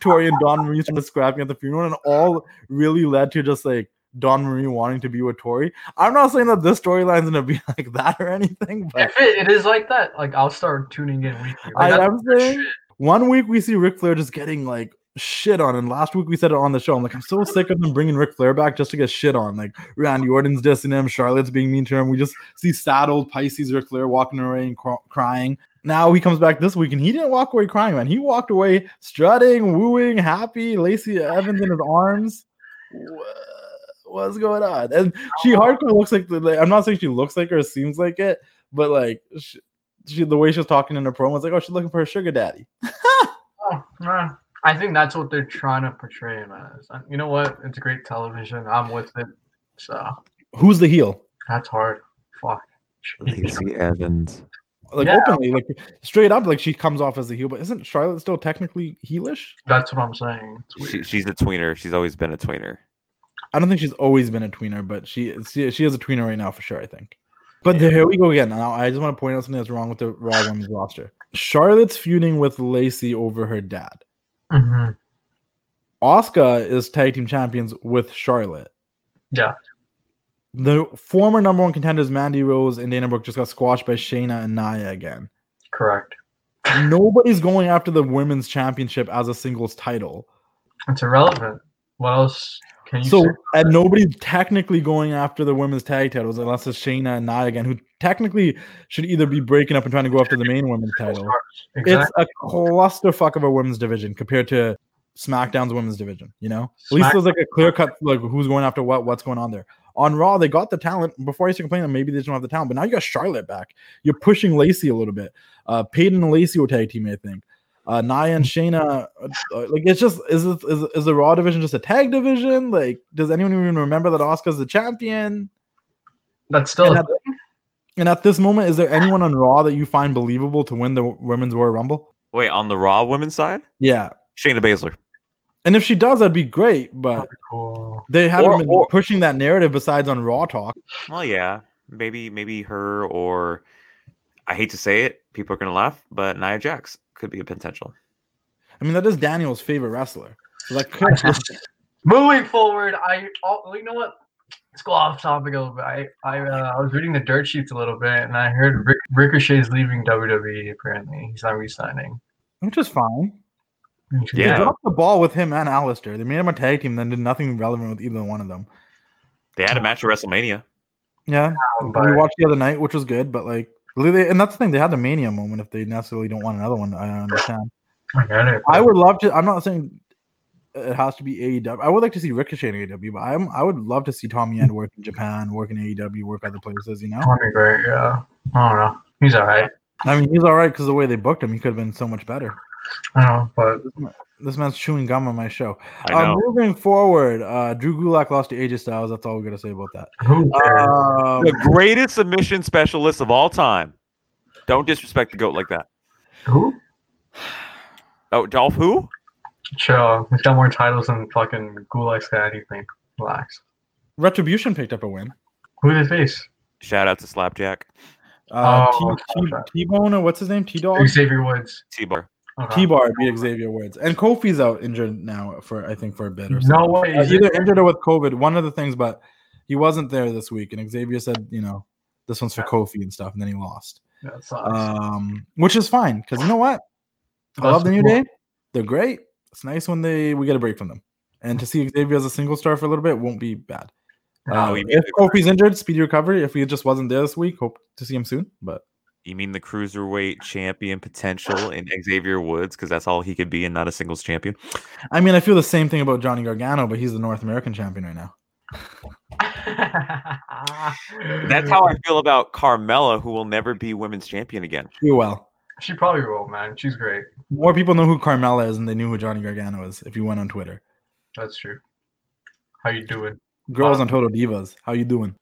[SPEAKER 3] Torrie and Dawn Marie started scrapping at the funeral, and all really led to just like Dawn Marie wanting to be with Torrie. I'm not saying that this storyline's gonna be like that or anything, but
[SPEAKER 5] if it, it is like that, like I'll start tuning in weekly.
[SPEAKER 3] I
[SPEAKER 5] Like,
[SPEAKER 3] am saying
[SPEAKER 5] shit.
[SPEAKER 3] One week we see Ric Flair just getting like shit on, and last week we said it on the show. I'm like, I'm so sick of them bringing Ric Flair back just to get shit on. Like Randy Orton's dissing him, Charlotte's being mean to him. We just see sad old Pisces Ric Flair walking away and cr- crying. Now he comes back this week and he didn't walk away crying, man. He walked away strutting, wooing, happy. Lacey Evans in his arms. Wha- What's going on? And she hardcore looks like the. Like, I'm not saying she looks like her, or seems like it, but like she, she the way she was talking in her promo was like, oh, she's looking for a sugar daddy. <laughs>
[SPEAKER 5] I think that's what they're trying to portray him as. You know what? It's great television. I'm with it. So
[SPEAKER 3] Who's the heel?
[SPEAKER 5] that's hard. Fuck.
[SPEAKER 4] Lacey Evans.
[SPEAKER 3] Like
[SPEAKER 5] Yeah.
[SPEAKER 3] openly, like straight up, like she comes off as the heel, but isn't Charlotte still technically heelish?
[SPEAKER 5] That's what I'm saying.
[SPEAKER 4] She, she's a tweener. She's always been a tweener.
[SPEAKER 3] I don't think she's always been a tweener, but she she, she is a tweener right now for sure. I think. But there, here we go again. Now I just want to point out something that's wrong with the Raw Women's roster. Charlotte's feuding with Lacey over her dad.
[SPEAKER 5] Mhm.
[SPEAKER 3] Asuka is tag team champions with Charlotte.
[SPEAKER 5] Yeah.
[SPEAKER 3] The former number one contenders Mandy Rose and Dana Brooke just got squashed by Shayna and Nia again.
[SPEAKER 5] Correct. <laughs>
[SPEAKER 3] Nobody's going after the women's championship as a singles title.
[SPEAKER 5] It's irrelevant. What else
[SPEAKER 3] So and nobody's technically going after the women's tag titles unless it's Shayna and Nia again, who technically should either be breaking up and trying to go after the main women's title.
[SPEAKER 5] Exactly.
[SPEAKER 3] It's a clusterfuck of a women's division compared to SmackDown's women's division. You know, at least there's like a clear cut like who's going after what, what's going on there. On Raw, they got the talent. Before I used to complain that maybe they don't have the talent, but now you got Charlotte back. You're pushing Lacey a little bit. Uh, Peyton and Lacey were tag team, I think. Uh, Nia and Shayna, uh, uh, like it's just is it is, is the Raw division just a tag division? Like, does anyone even remember that Asuka's the champion?
[SPEAKER 5] That's still
[SPEAKER 3] And at, and at this moment, is there anyone on Raw that you find believable to win the Women's Royal Rumble?
[SPEAKER 4] Wait, on the Raw women's side,
[SPEAKER 3] Yeah,
[SPEAKER 4] Shayna Baszler.
[SPEAKER 3] and if she does, that'd be great. But
[SPEAKER 5] cool.
[SPEAKER 3] they haven't
[SPEAKER 4] Or-
[SPEAKER 3] been
[SPEAKER 4] or-
[SPEAKER 3] pushing that narrative besides on Raw talk.
[SPEAKER 4] Well, yeah, maybe maybe her or I hate to say it, people are gonna laugh, but Nia Jax could be a potential.
[SPEAKER 3] I mean, that is Daniel's favorite wrestler. So that <laughs> <laughs> could
[SPEAKER 5] Moving forward, I oh, you know what? Let's go off topic a little bit. I I, uh, I was reading the dirt sheets a little bit, and I heard Rick, Ricochet's leaving WWE. Apparently, he's not re-signing.
[SPEAKER 3] which is fine. They
[SPEAKER 4] Yeah.
[SPEAKER 3] dropped the ball with him and Aleister. They made him a tag team, then did nothing relevant with either one of them.
[SPEAKER 4] They had a match at WrestleMania.
[SPEAKER 3] Yeah, we
[SPEAKER 5] but
[SPEAKER 3] watched the other night, which was good, but like, really- and that's the thing. They had the mania moment. If they necessarily don't want another one, I understand.
[SPEAKER 5] I get it.
[SPEAKER 3] I would love to. I'm not saying it has to be AEW. I would like to see Ricochet in AEW, but I'm I would love to see Tommy End work in Japan, work in AEW, work other places. You know,
[SPEAKER 5] Tommy great, yeah. I don't know. He's all right.
[SPEAKER 3] I mean, he's all right because the way they booked him, he could have been so much better.
[SPEAKER 5] I know, but
[SPEAKER 3] This man's chewing gum on my show.
[SPEAKER 4] I
[SPEAKER 3] Uh, moving forward, uh, Drew Gulak lost to AJ Styles. That's all we're gonna say about that. Um,
[SPEAKER 4] the greatest submission specialist of all time. Don't disrespect the goat like that.
[SPEAKER 5] who?
[SPEAKER 4] Oh, Dolph who?
[SPEAKER 5] Chill. He's got more titles than fucking Gulak's got anything. Relax.
[SPEAKER 3] Retribution picked up a win.
[SPEAKER 5] Who did they face?
[SPEAKER 4] Shout out to Slapjack.
[SPEAKER 3] Uh,
[SPEAKER 5] Oh,
[SPEAKER 3] T-, T-,
[SPEAKER 5] T
[SPEAKER 3] Bone or what's his name? T-Dog?
[SPEAKER 5] Xavier Woods.
[SPEAKER 4] T-Bar.
[SPEAKER 5] Okay.
[SPEAKER 3] T-Bar beat Xavier Woods, and Kofi's out injured now for I think for a bit or so.
[SPEAKER 5] No way.
[SPEAKER 3] Uh, either
[SPEAKER 5] it?
[SPEAKER 3] injured or with COVID. One of the things, but he wasn't there this week, and Xavier said, you know, this one's for Kofi and stuff, and then he lost.
[SPEAKER 5] That sucks.
[SPEAKER 3] Um, which is fine because you know what? I love the New Day. They're great. It's nice when they we get a break from them, and to see Xavier as a single star for a little bit won't be bad.
[SPEAKER 4] No,
[SPEAKER 3] Uh, if Kofi's injured, speedy recovery. If he just wasn't there this week, hope to see him soon. But
[SPEAKER 4] You mean the cruiserweight champion potential in Xavier Woods because that's all he could be and not a singles champion?
[SPEAKER 3] I mean, I feel the same thing about Johnny Gargano, but he's the North American champion right now. <laughs>
[SPEAKER 4] That's how I feel about Carmella, who will never be women's champion again.
[SPEAKER 3] Do well.
[SPEAKER 5] She probably will, man. She's great.
[SPEAKER 3] More people know who Carmella is than they knew who Johnny Gargano is. If you went on Twitter,
[SPEAKER 5] That's true. How you doing?
[SPEAKER 3] girls uh, on Total Divas, how you doing?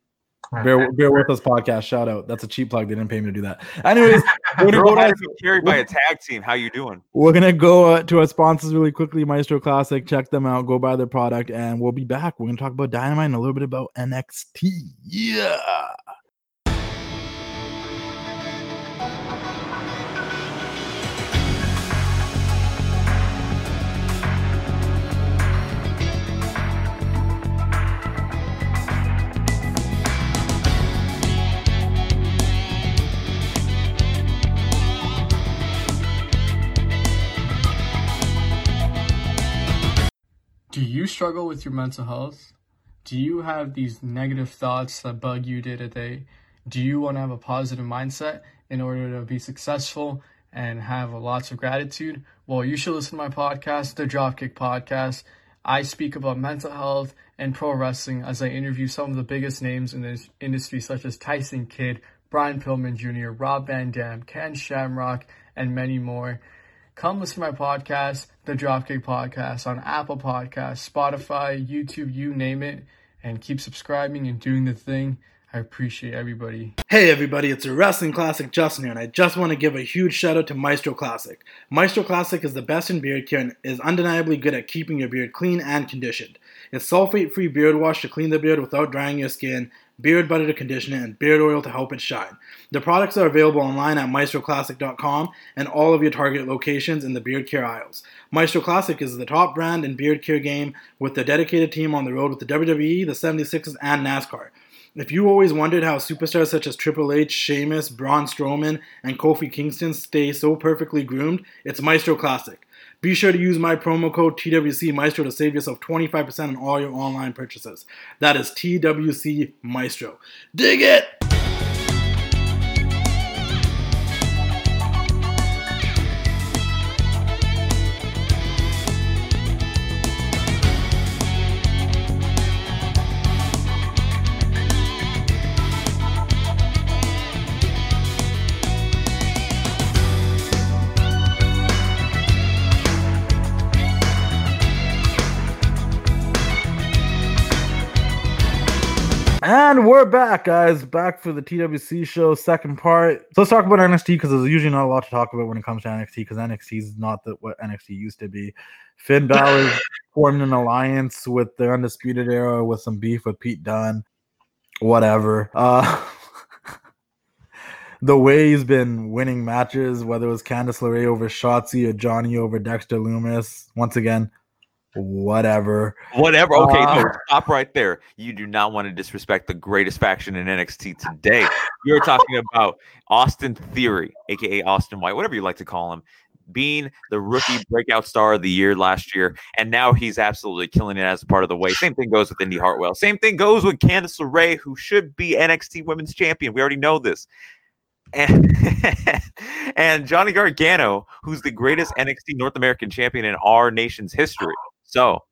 [SPEAKER 3] Bear, bear with us podcast shout out. That's a cheap plug. They didn't pay me to do that. Anyways, we're gonna
[SPEAKER 4] Girl
[SPEAKER 3] go, to,
[SPEAKER 4] to carried by a tag team. How you doing?
[SPEAKER 3] we're gonna go uh, to our sponsors really quickly. Maestro Classic, check them out. Go buy their product, and we'll be back. We're gonna talk about Dynamite and a little bit about NXT. Yeah.
[SPEAKER 6] Do you struggle with your mental health? Do you have these negative thoughts that bug you day to day? Do you want to have a positive mindset in order to be successful and have lots of gratitude? Well, you should listen to my podcast, the Dropkick Podcast. I speak about mental health and pro wrestling as I interview some of the biggest names in this industry, such as Tyson Kidd, Brian Pillman Jr., Rob Van Dam, Ken Shamrock, and many more. Come listen to my podcast, the Dropkick Podcast, on Apple Podcasts, Spotify, YouTube, you name it, and keep subscribing and doing the thing. I appreciate everybody.
[SPEAKER 3] Hey everybody, it's a wrestling classic Justin here, and I just want to give a huge shout out to Maestro Classic. Maestro Classic is the best in beard care and is undeniably good at keeping your beard clean and conditioned. It's sulfate free beard wash to clean the beard without drying your skin, beard butter to condition it, and beard oil to help it shine. The products are available online at maestroclassic.com and all of your target locations in the beard care aisles. Maestro Classic is the top brand in beard care game with the dedicated team on the road with the WWE, the 76ers, and NASCAR. If you always wondered how superstars such as Triple H, Sheamus, Braun Strowman, and Kofi Kingston stay so perfectly groomed, it's Maestro Classic. Be sure to use my promo code TWC Maestro to save yourself 25% on all your online purchases. That is TWC Maestro. Dig it! We're back, guys. Back for the TWC show, second part. So let's talk about NXT because there's usually not a lot to talk about when it comes to NXT because NXT is not the, what NXT used to be. Finn <laughs> Balor formed an alliance with the Undisputed Era with some beef with Pete Dunne. Whatever. Uh, <laughs> the way he's been winning matches, whether it was Candice LeRae over Shotzi or Johnny over Dexter Lumis, once again, whatever.
[SPEAKER 4] Whatever. Okay, no,
[SPEAKER 3] Uh,
[SPEAKER 4] stop right there. You do not want to disrespect the greatest faction in NXT today. You're talking about Austin Theory, aka Austin White, whatever you like to call him, being the rookie <sighs> breakout star of the year last year, and now he's absolutely killing it as a part of the way. Same thing goes with Indy Hartwell. Same thing goes with Candice LeRae, who should be NXT Women's Champion. We already know this. And, <laughs> and Johnny Gargano, who's the greatest NXT North American champion in our nation's history. So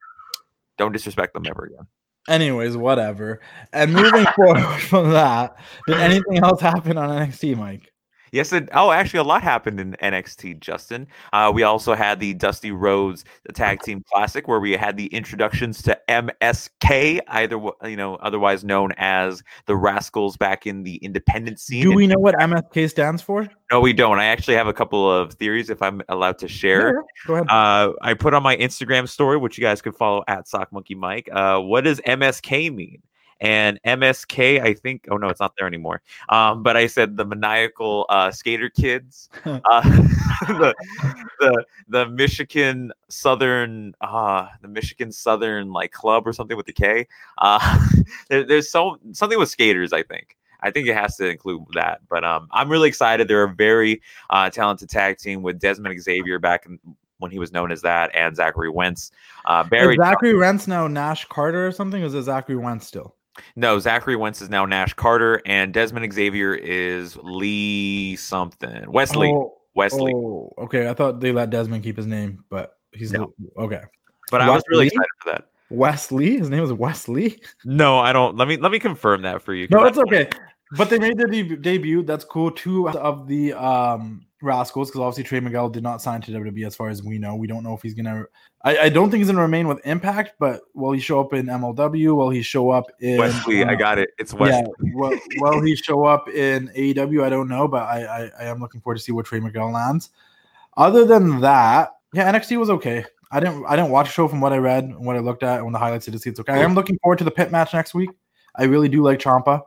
[SPEAKER 4] don't disrespect them ever again.
[SPEAKER 3] Anyways, whatever. And moving <laughs> forward from that, did <laughs> anything else happen on NXT, Mike?
[SPEAKER 4] Yes, it, oh, actually, a lot happened in NXT, Justin. Uh, we also had the Dusty Rhodes Tag Team Classic, where we had the introductions to MSK, either you know, otherwise known as the Rascals, back in the independent scene.
[SPEAKER 3] Do we know what MSK stands for?
[SPEAKER 4] No, we don't. I actually have a couple of theories, if I'm allowed to share.
[SPEAKER 3] Yeah, go ahead.
[SPEAKER 4] Uh, I put on my Instagram story, which you guys can follow at Sock Monkey Mike. Uh, what does MSK mean? And MSK. I think. Oh no, it's not there anymore. Um, but I said the maniacal uh, skater kids, <laughs> uh, <laughs> the the the Michigan Southern, uh, the Michigan Southern like club or something with the K. Uh, <laughs> there, there's so something with skaters. I think. I think it has to include that. But um, I'm really excited. They're a very uh, talented tag team with Desmond Xavier back in, when he was known as that, and Zachary Wentz. Uh, Barry
[SPEAKER 3] is Zachary Wentz now Nash Carter or something? Or is it Zachary Wentz still?
[SPEAKER 4] No, Zachary Wentz is now Nash Carter, and Desmond Xavier is Lee something. Wesley.
[SPEAKER 3] Oh,
[SPEAKER 4] Wesley.
[SPEAKER 3] Oh, okay. I thought they let Desmond keep his name, but he's
[SPEAKER 4] No.
[SPEAKER 3] okay.
[SPEAKER 4] But I was really excited for that.
[SPEAKER 3] Wesley. His name is Wesley.
[SPEAKER 4] No, I don't. Let me let me confirm that for you.
[SPEAKER 3] No, it's okay. But they made their deb- debut. That's cool. Two of the um Rascals, because obviously Trey Miguel did not sign to WWE as far as we know. We don't know if he's gonna. I, I don't think he's gonna remain with Impact, but will he show up in MLW? Will he show up in
[SPEAKER 4] Wesley, I
[SPEAKER 3] uh,
[SPEAKER 4] got it. It's Wesley.
[SPEAKER 3] Yeah, will, will he show up in AEW? I don't know, but I, I I am looking forward to see where Trey Miguel lands. Other than that, yeah, NXT was okay. I didn't I didn't watch the show from what I read and what I looked at and when the highlights did see it's okay. I am looking forward to the pit match next week. I really do like Ciampa.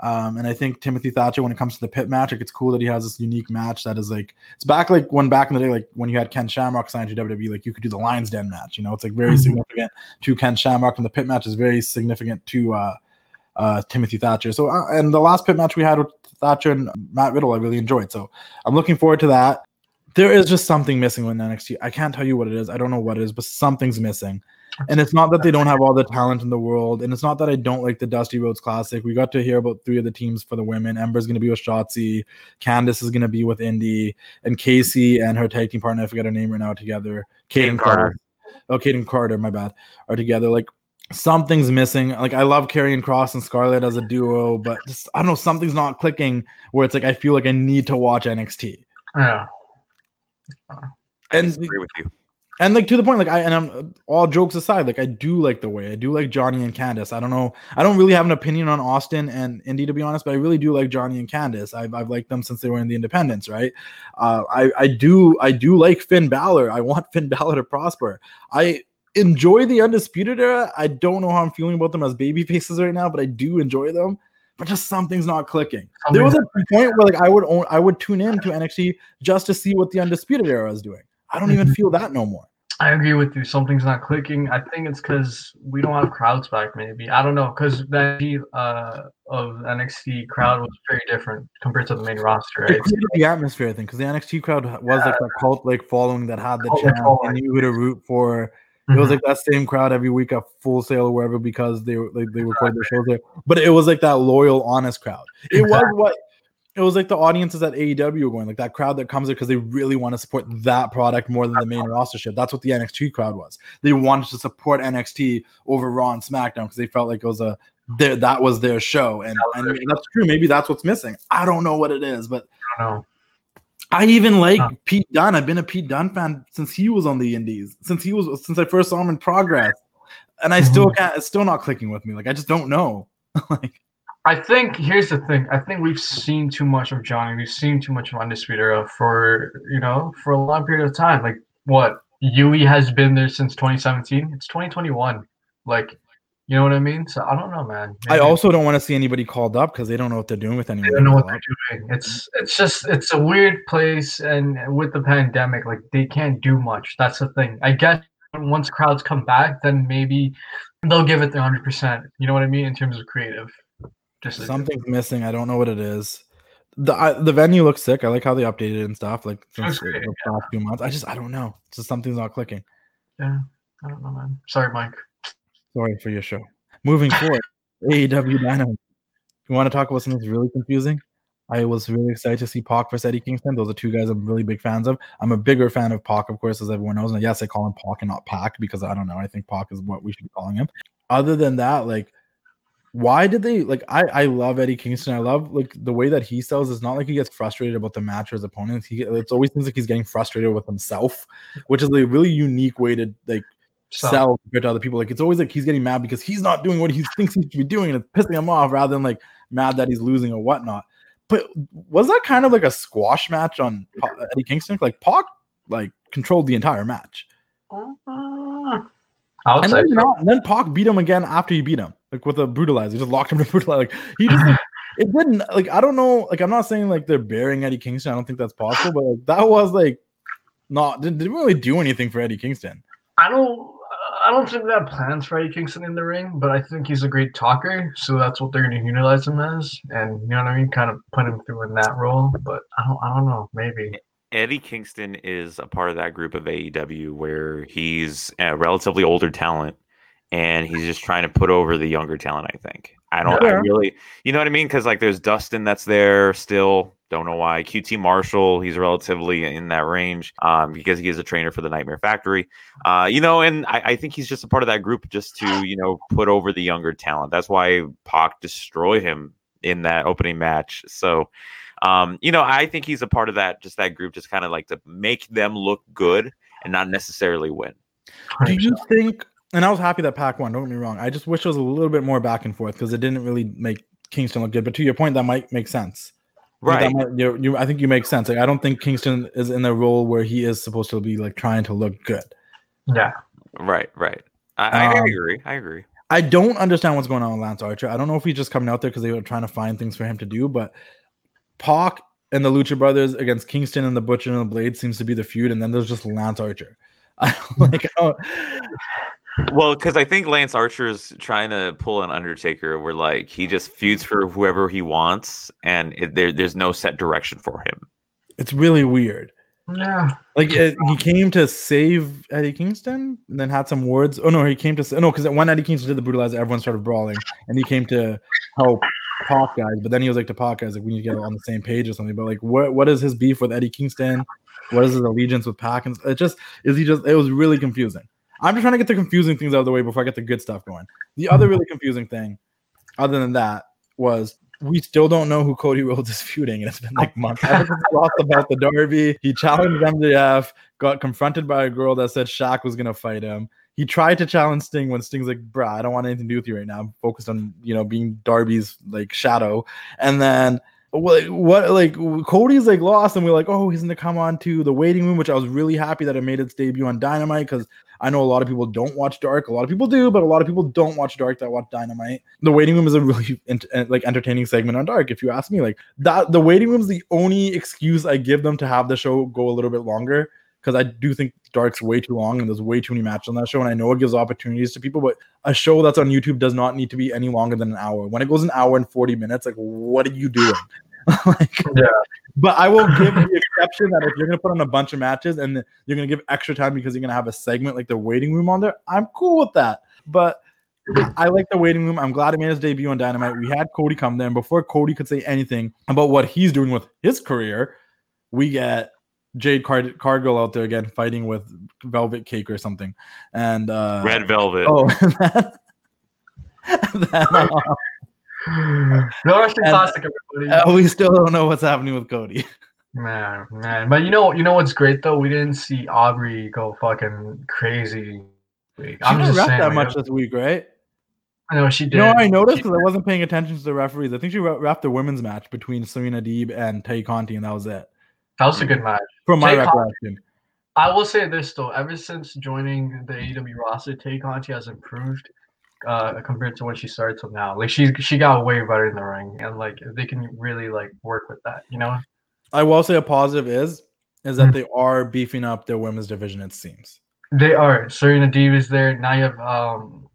[SPEAKER 3] Um, and I think Timothy Thatcher, when it comes to the pit match, like it's cool that he has this unique match that is like it's back like when back in the day, like when you had Ken Shamrock signed to WWE, like you could do the Lions Den match. You know, it's like very
[SPEAKER 5] Mhm.
[SPEAKER 3] significant to Ken Shamrock, and the pit match is very significant to uh, uh, Timothy Thatcher. So, uh, and the last pit match we had with Thatcher and Matt Riddle, I really enjoyed. So, I'm looking forward to that. There is just something missing with NXT. I can't tell you what it is. I don't know what it is, but something's missing. And it's not that they don't have all the talent in the world, and it's not that I don't like the Dusty Rhodes Classic. We got to hear about three of the teams for the women. Ember's going to be with Shotzi, Candice is going to be with Indy, and Kacy and her tag team partner, I forget her name right now, together.
[SPEAKER 4] Kayden
[SPEAKER 3] Kayden
[SPEAKER 4] Carter.
[SPEAKER 3] Carter. Oh, Kayden Carter, my bad, are together. Like something's missing. Like I love Karrion Cross and Scarlett as a duo, but just I don't know, something's not clicking. Where it's like I feel like I need to watch NXT.
[SPEAKER 5] Yeah.
[SPEAKER 4] I
[SPEAKER 3] And
[SPEAKER 4] disagree with you.
[SPEAKER 3] And like to the point, like I and I'm all jokes aside, like I do like the way I do like Johnny and Candice. I don't know, I don't really have an opinion on Austin and Indy to be honest, but I really do like Johnny and Candice. I've, I've liked them since they were in the Independents, right? Uh, I I do I do like Finn Balor. I want <laughs> Finn Balor to prosper. I enjoy the Undisputed Era. I don't know how I'm feeling about them as baby faces right now, but I do enjoy them. But just something's not clicking. There was a point where like I would own, I would tune in to NXT just to see what the Undisputed Era is doing. I don't even feel that no more.
[SPEAKER 5] I agree with you. Something's not clicking. I think it's because we don't have crowds back. Maybe I don't know because that uh, of NXT crowd was very different compared to the main roster. Right?
[SPEAKER 3] created the atmosphere, I think, because the NXT crowd was like a cult like following that had the
[SPEAKER 5] Cult
[SPEAKER 3] chant
[SPEAKER 5] following.
[SPEAKER 3] and you who to root for. It was
[SPEAKER 5] Mhm.
[SPEAKER 3] like that same crowd every week at Full Sail or wherever because they were like they recorded their shows there. But it was like that loyal, honest crowd. It was what it was like the audiences at AEW were going, like that crowd that comes there because they really want to support that product more than the main roster shit. That's what the NXT crowd was. They wanted to support NXT over Raw and SmackDown because they felt like it was a their, that was their show. And, and that's true. Maybe that's what's missing. I don't know what it is, but
[SPEAKER 5] I don't know.
[SPEAKER 3] I even like
[SPEAKER 5] Huh.
[SPEAKER 3] Pete Dunne. I've been a Pete Dunne fan since he was on the Indies, since he was since I first saw him in Progress, and I still mm-hmm. can't. It's still not clicking with me. Like I just don't know. <laughs> like
[SPEAKER 5] I think here's the thing. I think we've seen too much of Johnny. We've seen too much of Undisputed Era for you know for a long period of time. Like what UE has been there since 2017. It's 2021. Like you know what I mean. So I don't know, man.
[SPEAKER 3] I also don't want to see anybody called up because they don't know what they're doing with anyone.
[SPEAKER 5] they don't know what they're doing. It's it's just it's a weird place, and with the pandemic, like they can't do much. That's the thing. I guess once crowds come back, then maybe they'll give it their hundred percent. You know what I mean in terms of creative. Just.
[SPEAKER 3] Something's missing. I don't know what it is. the I, the venue looks sick. I like how they updated it and stuff. Like since
[SPEAKER 5] great,
[SPEAKER 3] the past few months, I just I don't know. It's just something's not clicking.
[SPEAKER 5] Yeah, I don't know, man. Sorry, Mike.
[SPEAKER 3] Sorry for your show. Moving <laughs> forward, AEW Dynamite. You want to talk about something that's really confusing? I was really excited to see Pac versus Eddie Kingston. Those are two guys I'm really big fans of. I'm a bigger fan of Pac, of course, as everyone knows. And yes, I call him Pac and not Pac because I don't know. I think Pac is what we should be calling him. Other than that, like, why did they like? I I love Eddie Kingston. I love like the way that he sells. It's not like he gets frustrated about the match or his opponents. He it's always seems like he's getting frustrated with himself, which is a really unique way to like
[SPEAKER 5] So-
[SPEAKER 3] sell compared to other people. Like it's always like he's getting mad because he's not doing what he thinks he should be doing, and it's pissing him off rather than like mad that he's losing or whatnot. But was that kind of like a squash match on Eddie Kingston? Like Pac like controlled the entire match, uh,
[SPEAKER 5] I would
[SPEAKER 3] and then, you know, and then Pac beat him again after he beat him, like with a brutalizer. He just locked him to brutalizer. Like he just like, <laughs> it didn't like I don't know. Like I'm not saying like they're burying Eddie Kingston. I don't think that's possible, but like that was like not didn't, didn't really do anything for Eddie Kingston.
[SPEAKER 5] I don't. I don't think they have plans for Eddie Kingston in the ring, but I think he's a great talker, so that's what they're going to utilize him as, and you know what I mean, kind of put him through in that role. But I don't. I don't know. Maybe.
[SPEAKER 4] Eddie Kingston is a part of that group of AEW where he's a relatively older talent and he's just trying to put over the younger talent, I think. I don't I really you know what I mean? Because like there's Dustin that's there still. Don't know why. QT Marshall, he's relatively in that range um, because he is a trainer for the Nightmare Factory. Uh, you know, and I, I think he's just a part of that group just to, you know, put over the younger talent. That's why Pac destroyed him in that opening match. So um, you know, I think he's a part of that, just that group, just kind of like to make them look good and not necessarily win.
[SPEAKER 3] Do you think? And I was happy that Pac won. Don't get me wrong. I just wish it was a little bit more back and forth because it didn't really make Kingston look good. But to your point, that might make sense. Like,
[SPEAKER 4] Right.
[SPEAKER 3] might- you, you, I think you make sense. Like, I don't think Kingston is in a role where he is supposed to be like trying to look good.
[SPEAKER 5] Yeah.
[SPEAKER 4] Right, right. I, I, I
[SPEAKER 3] Um,
[SPEAKER 4] agree. I agree.
[SPEAKER 3] I don't understand what's going on with Lance Archer. I don't know if he's just coming out there because they were trying to find things for him to do, but Pac and the Lucha Brothers against Kingston and the Butcher and the Blade seems to be the feud, and then there's just Lance Archer. I <laughs> don't like. I don't-
[SPEAKER 4] Well, because I think Lance Archer's trying to pull an Undertaker where like he just feuds for whoever he wants, and it, there, there's no set direction for him.
[SPEAKER 3] it's really weird.
[SPEAKER 5] Yeah.
[SPEAKER 3] Like it, he came to save Eddie Kingston, and then had some words. Oh no, he came to s- oh, no because when Eddie Kingston did the brutalizer, everyone started brawling, and he came to help Pac guys. But then he was like to Pac guys, like we need to get on the same page or something. But like, what what is his beef with Eddie Kingston? What is his allegiance with Pac? And it just is he just it was really confusing. I'm just trying to get the confusing things out of the way before I get the good stuff going. The other really confusing thing, other than that, was we still don't know who Cody Rhodes is feuding, and it's been like months. Ever since lost about the Derby, he challenged MJF, got confronted by a girl that said Shaq was gonna fight him. He tried to challenge Sting when Sting's like, "Bruh, I don't want anything to do with you right now. I'm focused on you know being Darby's like shadow." And then? What like Cody's like lost, and we're like, "Oh, he's gonna come on to the waiting room," which I was really happy that it made its debut on Dynamite because I know a lot of people don't watch Dark. A lot of people do, but a lot of people don't watch Dark that watch Dynamite. The waiting room is a really <laughs> ent- like entertaining segment on Dark. If you ask me, like that, the waiting room is the only excuse I give them to have the show go a little bit longer because I do think Dark's way too long and there's way too many matches on that show. And I know it gives opportunities to people, but a show that's on YouTube does not need to be any longer than an hour. When it goes an hour and 40 minutes, like what are you doing? <laughs> like,
[SPEAKER 5] Yeah.
[SPEAKER 3] but I will give the exception that if you're gonna put on a bunch of matches and you're gonna give extra time because you're gonna have a segment like the waiting room on there, I'm cool with that. But I like the waiting room. I'm glad he made his debut on Dynamite. We had Cody come there, and before Cody could say anything about what he's doing with his career, we get Jade Card- Cargill out there again fighting with Velvet Cake or something. And uh
[SPEAKER 4] Red Velvet.
[SPEAKER 3] Oh, <laughs> then, uh, <sighs>
[SPEAKER 5] No wrestling
[SPEAKER 3] And-
[SPEAKER 5] classic, everybody.
[SPEAKER 3] uh, we still don't know what's happening with Cody. <laughs>
[SPEAKER 5] Man, man. But you know, you know what's great though? We didn't see Aubrey go fucking crazy.
[SPEAKER 3] She
[SPEAKER 5] I'm
[SPEAKER 3] didn't
[SPEAKER 5] just
[SPEAKER 3] rep that
[SPEAKER 5] like,
[SPEAKER 3] much this week, right?
[SPEAKER 5] I know she did.
[SPEAKER 3] You know, I noticed because I wasn't paying attention to the referees. I think she wrapped the women's match between Serena Deeb and Tay Conti, and that was it.
[SPEAKER 5] that was a good match.
[SPEAKER 3] From my
[SPEAKER 5] Tay Conti-
[SPEAKER 3] recollection.
[SPEAKER 5] I will say this though, ever since joining the AEW roster, Tay Conti has improved uh compared to when she started till now. Like she she got way better in the ring and like they can really like work with that, you know?
[SPEAKER 3] I will say a positive is is that they are beefing up their women's division. It seems.
[SPEAKER 5] They are. Serena Deeb is there. Now you have um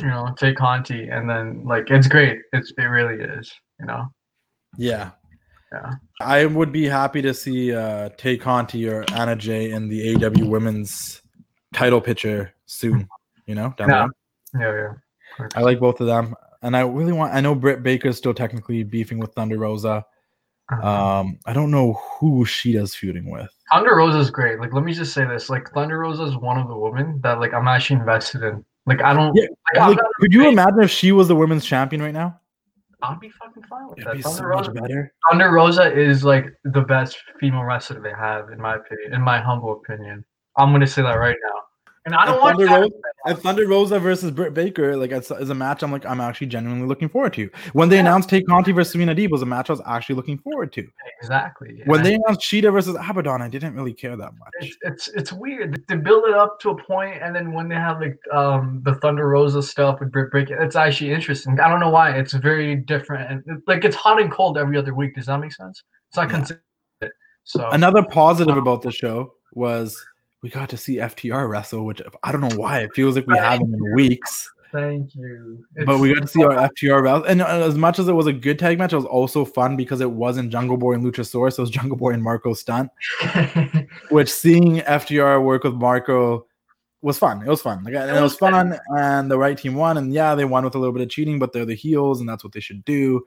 [SPEAKER 5] you know, Tay Conti and then like it's great. It's it really is, you know.
[SPEAKER 3] Yeah.
[SPEAKER 5] Yeah.
[SPEAKER 3] I would be happy to see uh, Tay Conti or Anna Jay in the AEW Women's title picture soon. You know, down
[SPEAKER 5] Yeah. Yeah.
[SPEAKER 3] I like both of them, and I really want. I know Britt Baker's still technically beefing with Thunder Rosa.
[SPEAKER 5] Uh-huh.
[SPEAKER 3] Um, I don't know who Shida's feuding with.
[SPEAKER 5] Thunder Rosa is great. Like, let me just say this: like, Thunder Rosa is one of the women that like I'm actually invested in. Like, I don't.
[SPEAKER 3] Yeah,
[SPEAKER 5] like,
[SPEAKER 3] Like, could you imagine if she was the women's champion right now?
[SPEAKER 5] I'd be fucking fine with
[SPEAKER 3] It'd
[SPEAKER 5] that.
[SPEAKER 3] be so
[SPEAKER 5] Thunder
[SPEAKER 3] much better.
[SPEAKER 5] Thunder Rosa is like the best female wrestler they have, in my opinion. In my humble opinion, I'm gonna say that right now. And I don't
[SPEAKER 3] And
[SPEAKER 5] want
[SPEAKER 3] Thunder. Rosa, and Thunder Rosa versus Britt Baker, like it's, is a match I'm like I'm actually genuinely looking forward to. When they announced Tay Conti versus Serena Deeb was a match I was actually looking forward to.
[SPEAKER 5] exactly.
[SPEAKER 3] When
[SPEAKER 5] And
[SPEAKER 3] they announced Shida versus Abaddon, I didn't really care that much.
[SPEAKER 5] it's, it's it's weird. They build it up to a point, and then when they have like um the Thunder Rosa stuff with Britt Baker, it's actually interesting. I don't know why. It's very different, and like it's hot and cold every other week. Does that make sense? It's not
[SPEAKER 3] Yeah.
[SPEAKER 5] consistent. So
[SPEAKER 3] Another positive about the show was we got to see FTR wrestle, which I don't know why it feels like we haven't in weeks.
[SPEAKER 5] thank you.
[SPEAKER 3] But we got to see our FTR wrestle, and uh, as much as it was a good tag match, it was also fun because it wasn't Jungle Boy and Luchasaurus. It was Jungle Boy and Marco Stunt. <laughs> which seeing FTR work with Marco was fun. It was fun. Like, it was fun, and the right team won. And yeah, they won with a little bit of cheating, but they're the heels, and that's what they should do.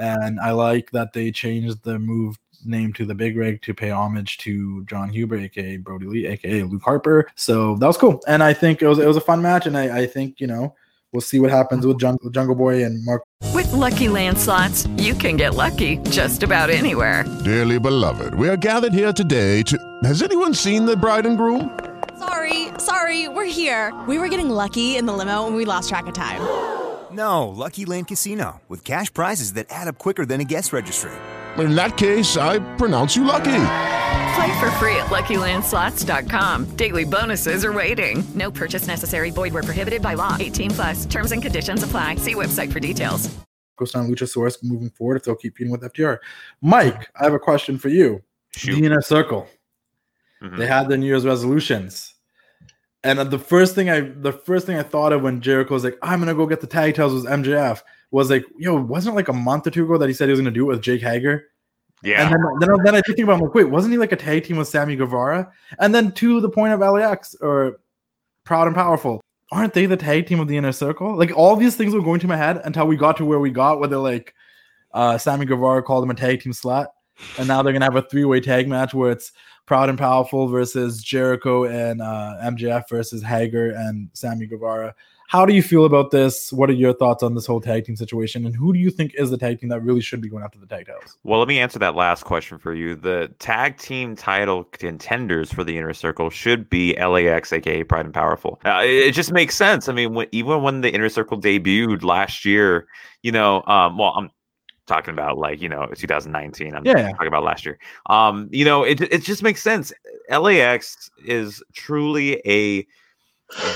[SPEAKER 3] And I like that they changed the move name to the Big Rig to pay homage to Jon Huber, aka Brodie Lee, aka Luke Harper. So that was cool, and I think it was it was a fun match, and I, I think you know we'll see what happens with Jungle, Jungle Boy and Mark.
[SPEAKER 1] With Lucky Land slots, you can get lucky just about anywhere.
[SPEAKER 7] Dearly beloved, we are gathered here today to. Has anyone seen the bride and groom?
[SPEAKER 8] Sorry, sorry, we're here. We were getting lucky in the limo and we lost track of time.
[SPEAKER 9] No, Lucky Land Casino, with cash prizes that add up quicker than a guest registry.
[SPEAKER 7] In that case, I pronounce you lucky.
[SPEAKER 1] Play for free at LuckyLandSlots.com. Daily bonuses are waiting. No purchase necessary. Void where prohibited by law. 18 plus. Terms and conditions apply. See website for details.
[SPEAKER 3] Marco and Luchasaurus moving forward if they'll keep feuding with FTR. Mike, I have a question for you.
[SPEAKER 4] Shoot.
[SPEAKER 3] The inner circle.
[SPEAKER 4] Mhm.
[SPEAKER 3] They had their New Year's resolutions. And the first thing I the first thing I thought of when Jericho was like, I'm gonna go get the tag titles was MJF was like, yo, wasn't it like a month or two ago that he said he was gonna do it with Jake Hager?
[SPEAKER 4] Yeah.
[SPEAKER 3] And then, then, I- then I think about I'm like, wait, wasn't he like a tag team with Sammy Guevara? And then to the point of LAX or Proud and Powerful, aren't they the tag team of the inner circle? Like all these things were going to my head until we got to where we got, where they're like, uh, Sammy Guevara called him a tag team slut, and now they're gonna have a three way tag match where it's Proud and Powerful versus Jericho and uh, MJF versus Hager and Sammy Guevara. How do you feel about this? What are your thoughts on this whole tag team situation? And who do you think is the tag team that really should be going after the tag titles?
[SPEAKER 4] Well, let me answer that last question for you. The tag team title contenders for the inner circle should be LAX, aka Pride and Powerful. Uh, it, it just makes sense. I mean, when, even when the inner circle debuted last year, you know, um, well, I'm talking about like you know 2019. I'm
[SPEAKER 3] Yeah.
[SPEAKER 4] talking about last year. Um, you know, it it just makes sense. LAX is truly a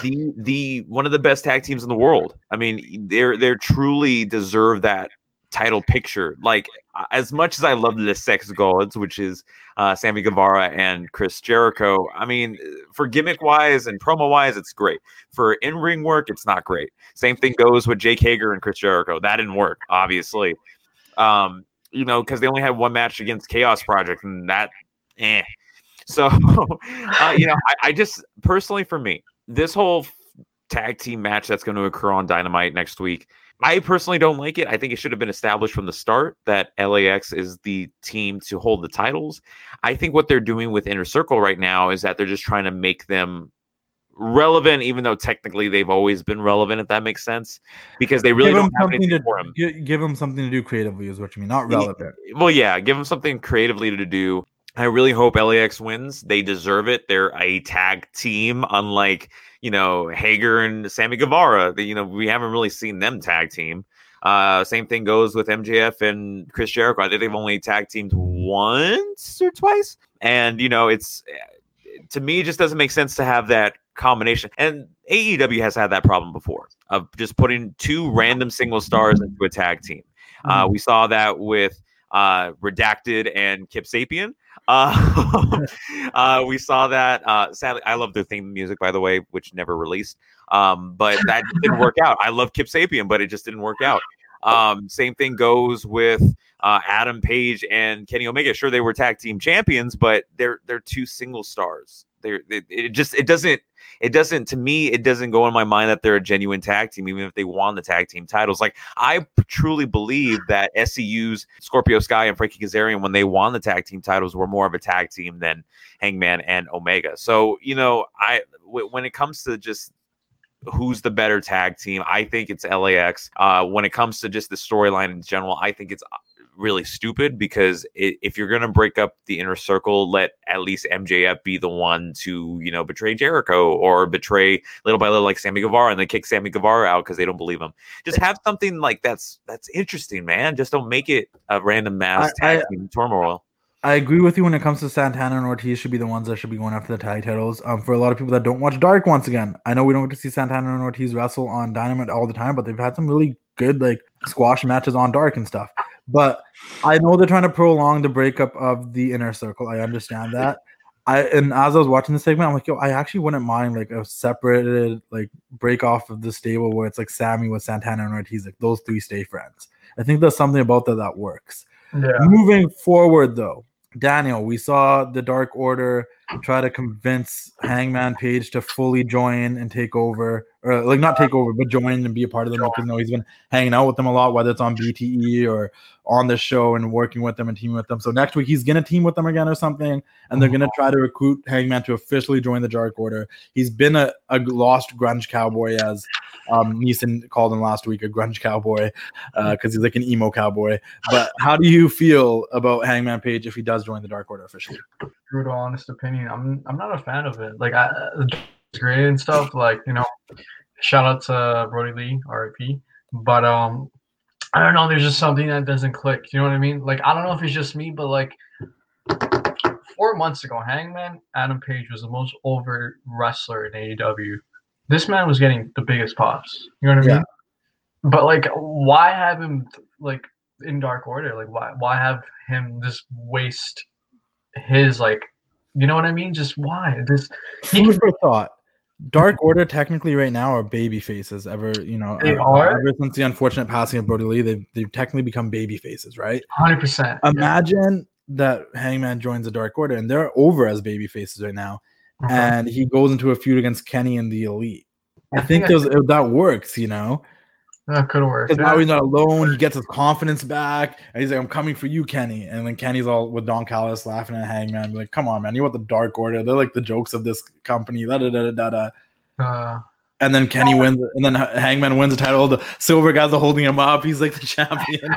[SPEAKER 4] the the one of the best tag teams in the world. I mean, they're they're truly deserve that title picture. Like as much as I love the Sex Gods, which is uh, Sammy Guevara and Chris Jericho. I mean, for gimmick wise and promo wise, it's great. For in ring work, it's not great. Same thing goes with Jake Hager and Chris Jericho. That didn't work, obviously. Um, you know, because they only had one match against Chaos Project, and that, eh. So, <laughs> uh, you know, I, I just personally, for me, this whole tag team match that's going to occur on Dynamite next week. I personally don't like it. I think it should have been established from the start that LAX is the team to hold the titles. I think what they're doing with Inner Circle right now is that they're just trying to make them relevant, even though technically they've always been relevant, if that makes sense, because they really
[SPEAKER 3] give
[SPEAKER 4] don't
[SPEAKER 3] them
[SPEAKER 4] have
[SPEAKER 3] something
[SPEAKER 4] anything
[SPEAKER 3] to
[SPEAKER 4] for them.
[SPEAKER 3] gi- give them something to do creatively is what you mean, not relevant.
[SPEAKER 4] Well, yeah, give them something creatively to do. I really hope LAX wins. They deserve it. They're a tag team, unlike you know Hager and Sammy Guevara. You know we haven't really seen them tag team. Uh, same thing goes with MJF and Chris Jericho. I think they've only tag teamed once or twice, and you know it's to me it just doesn't make sense to have that combination. And AEW has had that problem before of just putting two random single stars into a tag team. Uh, we saw that with uh, Redacted and Kip Sabian. Uh, <laughs> <laughs> uh, we saw that. Uh, sadly, I love their theme music, by the way, which never released. Um, but that didn't work out. I love Kip Sabian, but it just didn't work out. Um, same thing goes with uh, Adam Page and Kenny Omega. Sure, they were tag team champions, but they're they're two single stars. They're it, it just it doesn't it doesn't to me it doesn't go in my mind that they're a genuine tag team even if they won the tag team titles. Like i truly believe that SCU's Scorpio Sky and Frankie Kazarian when they won the tag team titles were more of a tag team than Hangman and Omega. So you know i w- when it comes to just who's the better tag team i think it's lax uh, when it comes to just the storyline in general i think it's really stupid because it, if you're going to break up the inner circle, let at least MJF be the one to, you know, betray Jericho or betray little by little like Sammy Guevara and then kick Sammy Guevara out because they don't believe him. Just have something like that's that's interesting, man. Just don't make it a random mass
[SPEAKER 3] I-
[SPEAKER 4] tag
[SPEAKER 3] I-
[SPEAKER 4] team turmoil.
[SPEAKER 3] I agree with you when it comes to Santana and Ortiz should be the ones that should be going after the tag titles. Um, for a lot of people that don't watch Dark, once again, I know we don't get to see Santana and Ortiz wrestle on Dynamite all the time, but they've had some really good like squash matches on Dark and stuff. But I know they're trying to prolong the breakup of the inner circle. I understand that. I and as I was watching the segment, I'm like, yo, I actually wouldn't mind like a separated like break off of the stable where it's like Sammy with Santana and Ortiz, like those three stay friends. I think there's something about that that works.
[SPEAKER 5] Yeah.
[SPEAKER 3] Moving forward, though, Daniel, we saw the Dark Order try to convince Hangman Page to fully join and take over, or like not take over, but join and be a part of them because know he's been hanging out with them a lot, whether it's on BTE or on the show and working with them and teaming with them. So next week he's gonna team with them again or something, and they're mm-hmm. gonna try to recruit Hangman to officially join the Dark Order. He's been a, a lost grunge cowboy, as um, Neeson called him last week, a grunge cowboy, because he's like an emo cowboy. But how do you feel about Hangman Page if he does join the Dark Order officially?
[SPEAKER 5] brutal honest opinion. I'm i'm not a fan of it. Like i it's great and stuff like you know shout out to brodie lee rip but um i don't know there's just something that doesn't click you know what i mean? Like i don't know if it's just me but like four months ago hangman adam page was the most over wrestler in aew this man was getting the biggest pops you know what i mean
[SPEAKER 3] Yeah.
[SPEAKER 5] but like why have him like in dark order like why why have him just waste his like you know what I mean? Just why? This he
[SPEAKER 3] Food for thought. Dark Order technically right now are baby faces. Ever you know,
[SPEAKER 5] They
[SPEAKER 3] uh,
[SPEAKER 5] are?
[SPEAKER 3] ever since the unfortunate passing of Brodie Lee, they've they've technically become baby faces, right?
[SPEAKER 5] hundred percent.
[SPEAKER 3] Imagine that Hangman joins the Dark Order and they're over as baby faces right now,
[SPEAKER 5] Uh-huh.
[SPEAKER 3] and he goes into a feud against Kenny and the Elite. I,
[SPEAKER 5] I
[SPEAKER 3] think
[SPEAKER 5] think
[SPEAKER 3] those that works, you know.
[SPEAKER 5] That could work.
[SPEAKER 3] Because now he's not alone. He gets his confidence back, and he's like, "I'm coming for you, Kenny." And then Kenny's all with Don Callis laughing at Hangman, like, "Come on, man! You want the Dark Order? They're like the jokes of this company." Da da da da da.
[SPEAKER 5] Uh,
[SPEAKER 3] And then Kenny wins, and then Hangman wins the title. The silver guys are holding him up. He's like the <laughs> champion.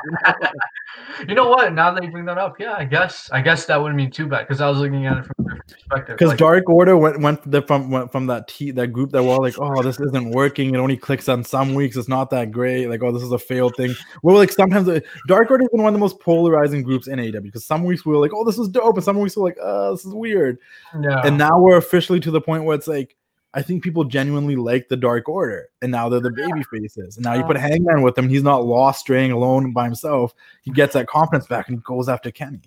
[SPEAKER 3] <laughs>
[SPEAKER 5] you know what? Now that you bring that up, yeah, I guess I guess that wouldn't mean too bad because I was looking at it from a different perspective.
[SPEAKER 3] Because
[SPEAKER 5] Like,
[SPEAKER 3] Dark Order went went the, from went from that t- that group that were all like, "Oh, this isn't working. It only clicks on some weeks. It's not that great. Like, oh, this is a failed thing." Well, like sometimes uh, Dark Order has been one of the most polarizing groups in AEW because some weeks we were like, "Oh, this is dope," and some weeks we're like, "Oh, this is weird."
[SPEAKER 5] yeah.
[SPEAKER 3] And now we're officially to the point where it's like, I think people genuinely like the Dark Order, and now they're the baby faces. And now you put Hangman with him; he's not lost, straying alone by himself. He gets that confidence back, and goes after Kenny.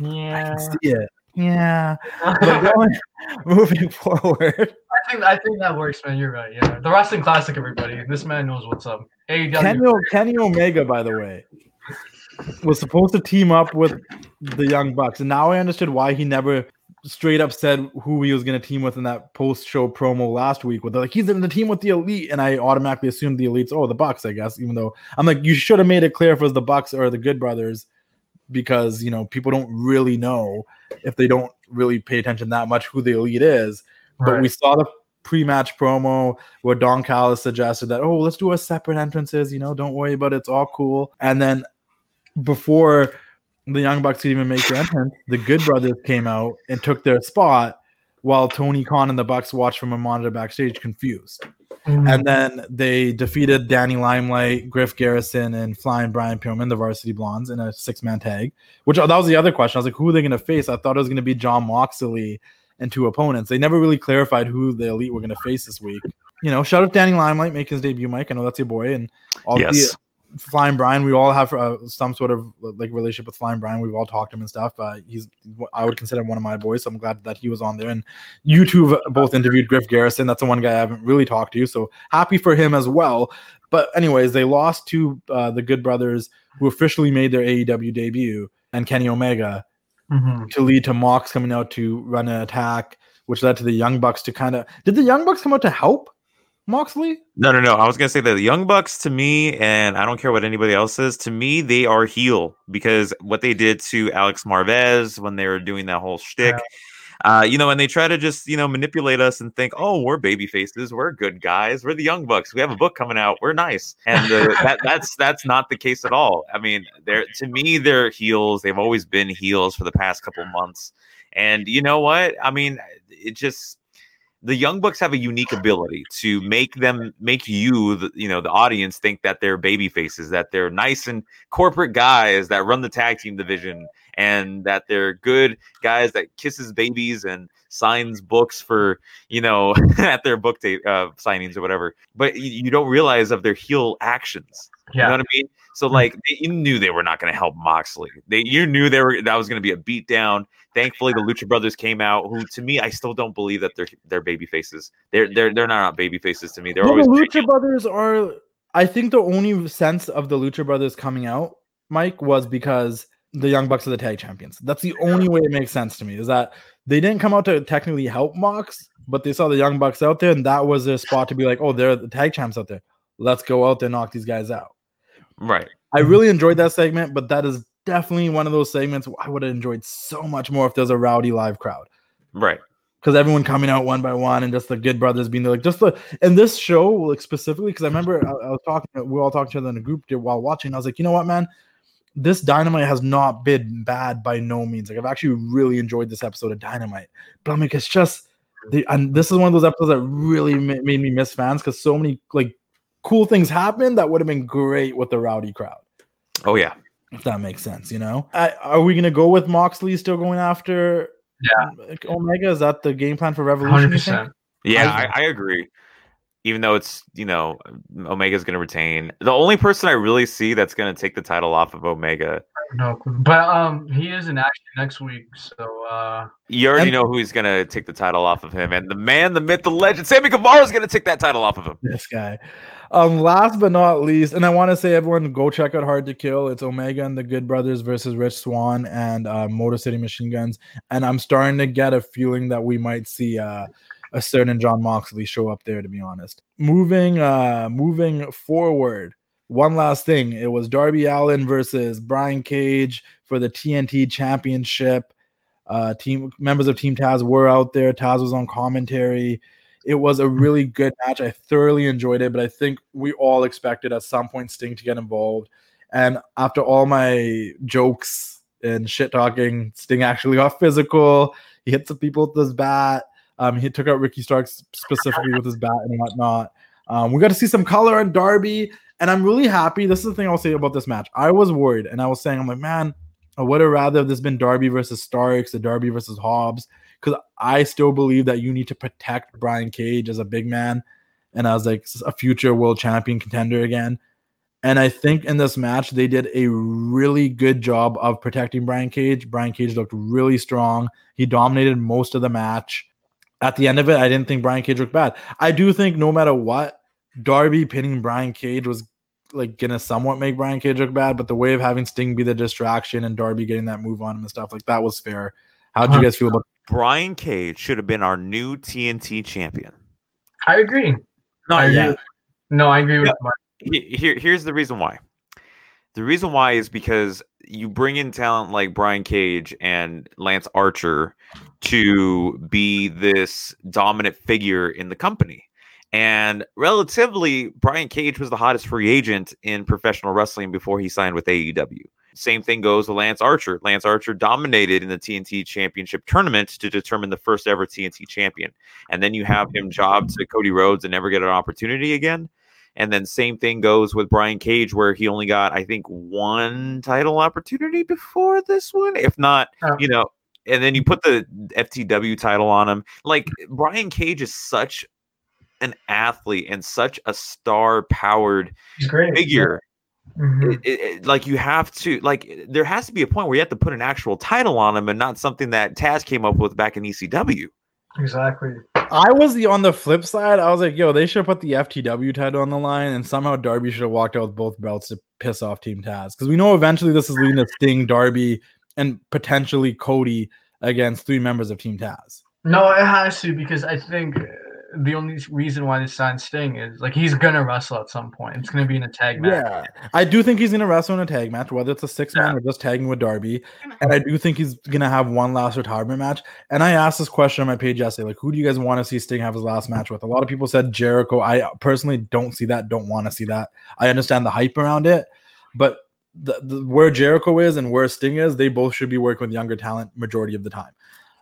[SPEAKER 5] Yeah, I
[SPEAKER 3] can see it. Yeah. <laughs> But going, <laughs> moving forward,
[SPEAKER 5] I think I think that works, man. You're right. Yeah, the wrestling classic, everybody. This man knows what's up. AEW.
[SPEAKER 3] Kenny, Kenny Omega, by the way, was supposed to team up with the Young Bucks, and now I understood why he never straight up said who he was going to team with in that post-show promo last week. With like he's in the team with the Elite, and I automatically assumed the Elites, oh, the Bucks, I guess. Even though I'm like, you should have made it clear if it was the Bucks or the Good Brothers, because you know people don't really know if they don't really pay attention that much who the Elite is. But we saw the pre-match promo where Don Callis suggested that, oh, let's do a separate entrances, you know, don't worry about it, it's all cool. And then before the Young Bucks could even make their entrance, the Good Brothers came out and took their spot while Tony Khan and the Bucks watched from a monitor backstage confused.
[SPEAKER 5] Mhm.
[SPEAKER 3] And then they defeated Danny Limelight, Griff Garrison, and Flying Brian Pillman, the Varsity Blondes, in a six-man tag. Which that was the other question. I was like, who are they going to face? I thought it was going to be Jon Moxley and two opponents. They never really clarified who the Elite were going to face this week. You know, shout out Danny Limelight making his debut, Mike. I know that's your boy, and all
[SPEAKER 4] Yes.
[SPEAKER 3] the Flying Brian, we all have uh, some sort of like relationship with Flying Brian. We've all talked to him and stuff. Uh, he's I would consider him one of my boys, so I'm glad that he was on there. And you two both interviewed Griff Garrison. That's the one guy I haven't really talked to, so happy for him as well. But anyways, they lost to uh, the Good Brothers, who officially made their AEW debut, and Kenny Omega
[SPEAKER 5] Mhm.
[SPEAKER 3] to lead to Mox coming out to run an attack, which led to the Young Bucks to kind of. Did the Young Bucks come out to help Moxley?
[SPEAKER 4] No, no, no. I was gonna say that the Young Bucks to me, and I don't care what anybody else says. To me, they are heel because what they did to Alex Marvez when they were doing that whole shtick. Uh, you know, and they try to just you know manipulate us and think, oh, we're baby faces, we're good guys, we're the Young Bucks, we have a book coming out, we're nice, and uh, <laughs> that that's that's not the case at all. I mean, they're to me they're heels. They've always been heels for the past couple months, and you know what? I mean, it just the young bucks have a unique ability to make them make you the, you know the audience think that they're baby faces that they're nice and corporate guys that run the tag team division and that they're good guys that kisses babies and signs books for you know <laughs> at their book date uh, signings or whatever. But you, you don't realize of their heel actions. You
[SPEAKER 5] Yeah.
[SPEAKER 4] know what i mean? So like they, you knew they were not going to help moxley. They you knew they were that was going to be a beat down thankfully the lucha brothers came out who to me i still don't believe that they're they're baby faces. They're they're they're not baby faces to me. They're
[SPEAKER 3] No,
[SPEAKER 4] always
[SPEAKER 3] the Lucha Brothers are. I think the only sense of the Lucha Brothers coming out, Mike, was because the Young Bucks are the tag champions. That's the only way it makes sense to me. Is that they didn't come out to technically help Mox, but they saw the Young Bucks out there, and that was their spot to be like, oh, they're the tag champs out there. Let's go out there and knock these guys out.
[SPEAKER 4] right
[SPEAKER 3] I really enjoyed that segment, but that is definitely one of those segments I would have enjoyed so much more if there's a rowdy live crowd
[SPEAKER 4] right
[SPEAKER 3] because everyone coming out one by one and just the good brothers being there, like just the and this show like specifically because I remember I, I was talking we were all talking to each other in a group while watching. I was like, you know what, man, this Dynamite has not been bad by no means. Like I've actually really enjoyed this episode of Dynamite, but I'm like, it's just the and this is one of those episodes that really ma- made me miss fans because so many like cool things happened that would have been great with the rowdy crowd.
[SPEAKER 4] oh yeah
[SPEAKER 3] If that makes sense, you know. I, are we gonna go with Moxley still going after?
[SPEAKER 5] Yeah.
[SPEAKER 3] Omega is that the game plan for Revolution?
[SPEAKER 5] 100%.
[SPEAKER 4] Yeah,
[SPEAKER 3] I-
[SPEAKER 4] I, I agree. Even though it's you know Omega's going to retain, the only person I really see that's going to take the title off of Omega,
[SPEAKER 5] No. But um, he is in action next week, so uh,
[SPEAKER 4] you already
[SPEAKER 3] And-
[SPEAKER 4] know who he's going to take the title off of him, and the man, the myth, the legend, Sammy Guevara is going to take that title off of him.
[SPEAKER 3] this guy. Um, last but not least, and I want to say everyone go check out Hard to Kill. It's Omega and the Good Brothers versus Rich Swann and uh, Motor City Machine Guns. And I'm starting to get a feeling that we might see uh, a certain Jon Moxley show up there. To be honest, moving uh, moving forward. One last thing, it was Darby Allin versus Brian Cage for the TNT Championship. Uh, team members of Team Taz were out there. Taz was on commentary. It was a really good match. I thoroughly enjoyed it, but I think we all expected at some point Sting to get involved. And after all my jokes and shit talking, Sting actually got physical. He hit some people with his bat. Um, he took out Ricky Starks specifically with his bat and whatnot. Um, we got to see some color on Darby, and I'm really happy. This is the thing I'll say about this match. I was worried, and I was saying, I'm like, man, I would have rather this been Darby versus Starks, the Darby versus Hobbs, because I still believe that you need to protect Brian Cage as a big man and as like a future world champion contender again. And I think in this match, they did a really good job of protecting Brian Cage. Brian Cage looked really strong. He dominated most of the match. At the end of it, I didn't think Brian Cage looked bad. I do think no matter what, Darby pinning Brian Cage was like gonna somewhat make Brian Cage look bad, but the way of having Sting be the distraction and Darby getting that move on him and stuff like that was fair. How did you guys feel about
[SPEAKER 4] Brian Cage should have been our new TNT champion.
[SPEAKER 5] I agree.
[SPEAKER 4] Not
[SPEAKER 5] I agree. No, I agree with
[SPEAKER 4] Yeah.
[SPEAKER 5] Mike.
[SPEAKER 4] He- Here, here's the reason why. The reason why is because you bring in talent like Brian Cage and Lance Archer to be this dominant figure in the company. And relatively, Brian Cage was the hottest free agent in professional wrestling before he signed with AEW. Same thing goes with Lance Archer. Lance Archer dominated in the TNT Championship tournament to determine the first ever TNT champion. And then you have him job to Cody Rhodes and never get an opportunity again. And then same thing goes with Brian Cage, where he only got, I think, one title opportunity before this one, if not,
[SPEAKER 5] Oh.
[SPEAKER 4] you know. And then you put the FTW title on him. Like Brian Cage is such an athlete and such a star-powered
[SPEAKER 5] He's great.
[SPEAKER 4] figure
[SPEAKER 5] Mhm.
[SPEAKER 4] it, it, it- like you have to like there has to be a point where you have to put an actual title on him and not something that Taz came up with back in ECW.
[SPEAKER 5] Exactly.
[SPEAKER 3] I was the on the flip side. I was like, yo, they should put the FTW title on the line, and somehow Darby should have walked out with both belts to piss off Team Taz because we know eventually this is leading to Sting, Darby, and potentially Cody against three members of Team Taz.
[SPEAKER 5] No, it has to because I think uh, the only reason why they signed Sting is like he's gonna wrestle at some point. It's gonna be in a tag match.
[SPEAKER 3] Yeah, I do think he's gonna wrestle in a tag match, whether it's a six man or just tagging with Darby. And I do think he's gonna have one last retirement match. And I asked this question on my page yesterday, like, who do you guys want to see Sting have his last match with? A lot of people said Jericho. I personally don't see that. Don't want to see that. I understand the hype around it, but the, the where Jericho is and where Sting is, they both should be working with younger talent majority of the time.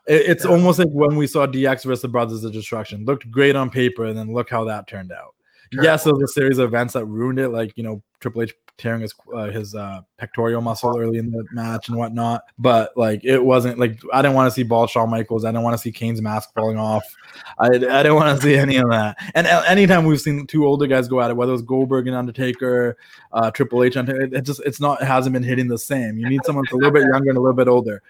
[SPEAKER 3] It- it's almost like when we saw DX versus the Brothers of Destruction. Looked great on paper, and then look how that turned out. Yes, there was a series of events that ruined it, like you know Triple H tearing his uh, his uh, pectoral muscle early in the match and whatnot. But like it wasn't like I didn't want to see Shawn Michaels. I didn't want to see Kane's mask falling off. I, I didn't want to see any of that. And a- anytime we've seen two older guys go at it, whether it was Goldberg and Undertaker, uh, Triple H, it, it just it's not it hasn't been hitting the same. You need someone that's a little bit younger and a little bit older.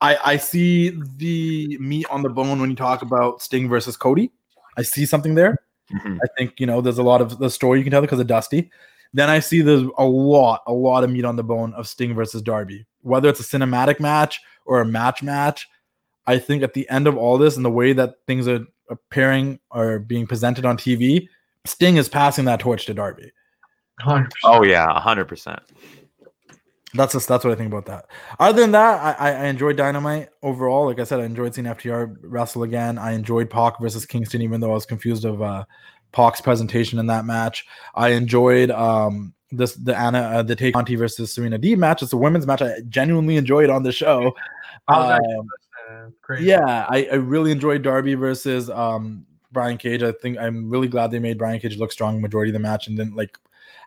[SPEAKER 3] I, I see the meat on the bone when you talk about Sting versus Cody. I see something there. I think you know there's a lot of the story you can tell because of Dusty. Then I see there's a lot, a lot of meat on the bone of Sting versus Darby. Whether it's a cinematic match or a match match, I think at the end of all this and the way that things are appearing or being presented on TV, Sting is passing that torch to Darby.
[SPEAKER 4] Oh yeah, hundred percent.
[SPEAKER 3] That's just that's what I think about that. Other than that, I, I I enjoyed Dynamite overall. Like I said, I enjoyed seeing FTR wrestle again. I enjoyed Pac versus Kingston, even though I was confused of uh, Pac's presentation in that match. I enjoyed um this the Anna uh, the Tay Conti versus Serena D match. It's a women's match. I genuinely enjoyed on the show. <laughs>
[SPEAKER 5] I was actually
[SPEAKER 3] Um,
[SPEAKER 5] uh,
[SPEAKER 3] yeah, I, I really enjoyed Darby versus um Brian Cage. I think I'm really glad they made Brian Cage look strong majority of the match and didn't like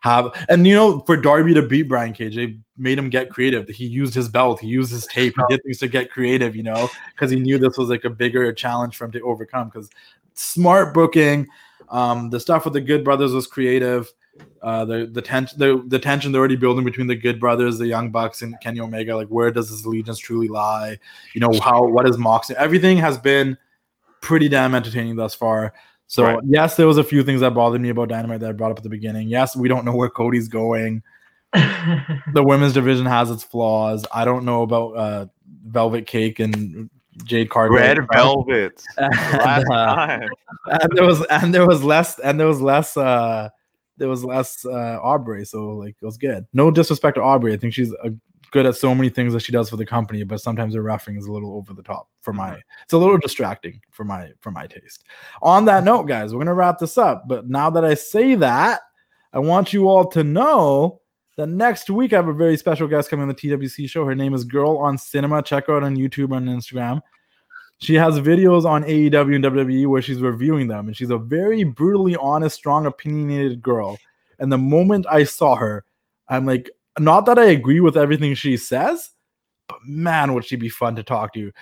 [SPEAKER 3] have and you know for Darby to beat Brian Cage, they made him get creative. He used his belt, he used his tape, he did things to get creative, you know, because he knew this was like a bigger challenge for him to overcome. Because smart booking, um, the stuff with the Good Brothers was creative. Uh, the the tension the, the tension they're already building between the Good Brothers, the Young Bucks, and Kenny Omega. Like, where does his allegiance truly lie? You know how what is Moxley? Everything has been pretty damn entertaining thus far. So
[SPEAKER 4] Right.
[SPEAKER 3] yes, there was a few things that bothered me about Dynamite that I brought up at the beginning. Yes, we don't know where Cody's going. <laughs> the women's division has its flaws. I don't know about uh, Velvet Cake and Jade Cargill.
[SPEAKER 4] Red <laughs> Velvet. <laughs>
[SPEAKER 3] And,
[SPEAKER 4] Last
[SPEAKER 3] uh,
[SPEAKER 4] time.
[SPEAKER 3] and there was and there was less and there was less uh there was less uh Aubrey, so like it was good. No disrespect to Aubrey. I think she's uh good at so many things that she does for the company, but sometimes her roughing is a little over the top for my it's a little distracting for my for my taste. On that note, guys, we're gonna wrap this up. But now that I say that, I want you all to know that next week I have a very special guest coming on the TWC show. Her name is Girl on Cinema. Check her out on YouTube and Instagram. She has videos on AEW and WWE where she's reviewing them, and she's a very brutally honest, strong, opinionated girl. And the moment I saw her, I'm like, not that I agree with everything she says, but man, would she be fun to talk to.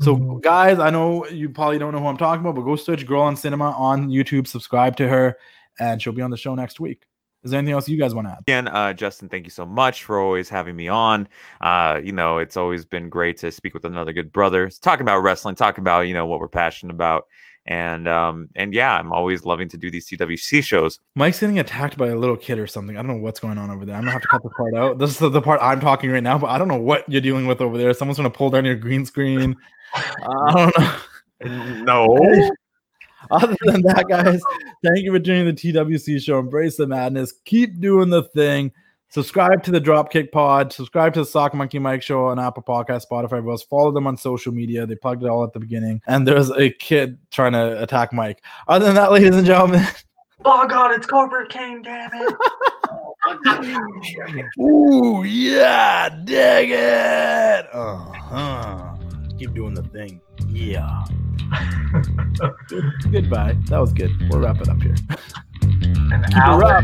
[SPEAKER 3] So, mm-hmm. guys, I know you probably don't know who I'm talking about, but go search Girl on Cinema on YouTube, subscribe to her, and she'll be on the show next week. Is there anything else you guys want to add?
[SPEAKER 4] Again, uh, Justin, thank you so much for always having me on. Uh, you know, it's always been great to speak with another good brother, talk about wrestling, talk about you know what we're passionate about, and um, and yeah, I'm always loving to do these CWC shows.
[SPEAKER 3] Mike's getting attacked by a little kid or something. I don't know what's going on over there. I'm gonna have to cut the part out. This is the, the part I'm talking right now, but I don't know what you're dealing with over there. Someone's gonna pull down your green screen. <laughs> I don't know.
[SPEAKER 4] No. <laughs> <laughs>
[SPEAKER 3] Other than that, guys, thank you for joining the TWC show. Embrace the madness. Keep doing the thing. Subscribe to the Dropkick Pod. Subscribe to the Sock Monkey Mike Show on Apple Podcast, Spotify, Buzz. Follow them on social media. They plugged it all at the beginning. And there's a kid trying to attack Mike. Other than that, ladies and gentlemen, <laughs>
[SPEAKER 5] Oh god, it's Corporate King, damn it. <laughs>
[SPEAKER 3] Ooh, yeah, dig it. Uh-huh. Keep doing the thing. Yeah. <laughs> Goodbye. That was good. We'll wrap it up here.
[SPEAKER 5] An
[SPEAKER 3] Keep
[SPEAKER 5] hour.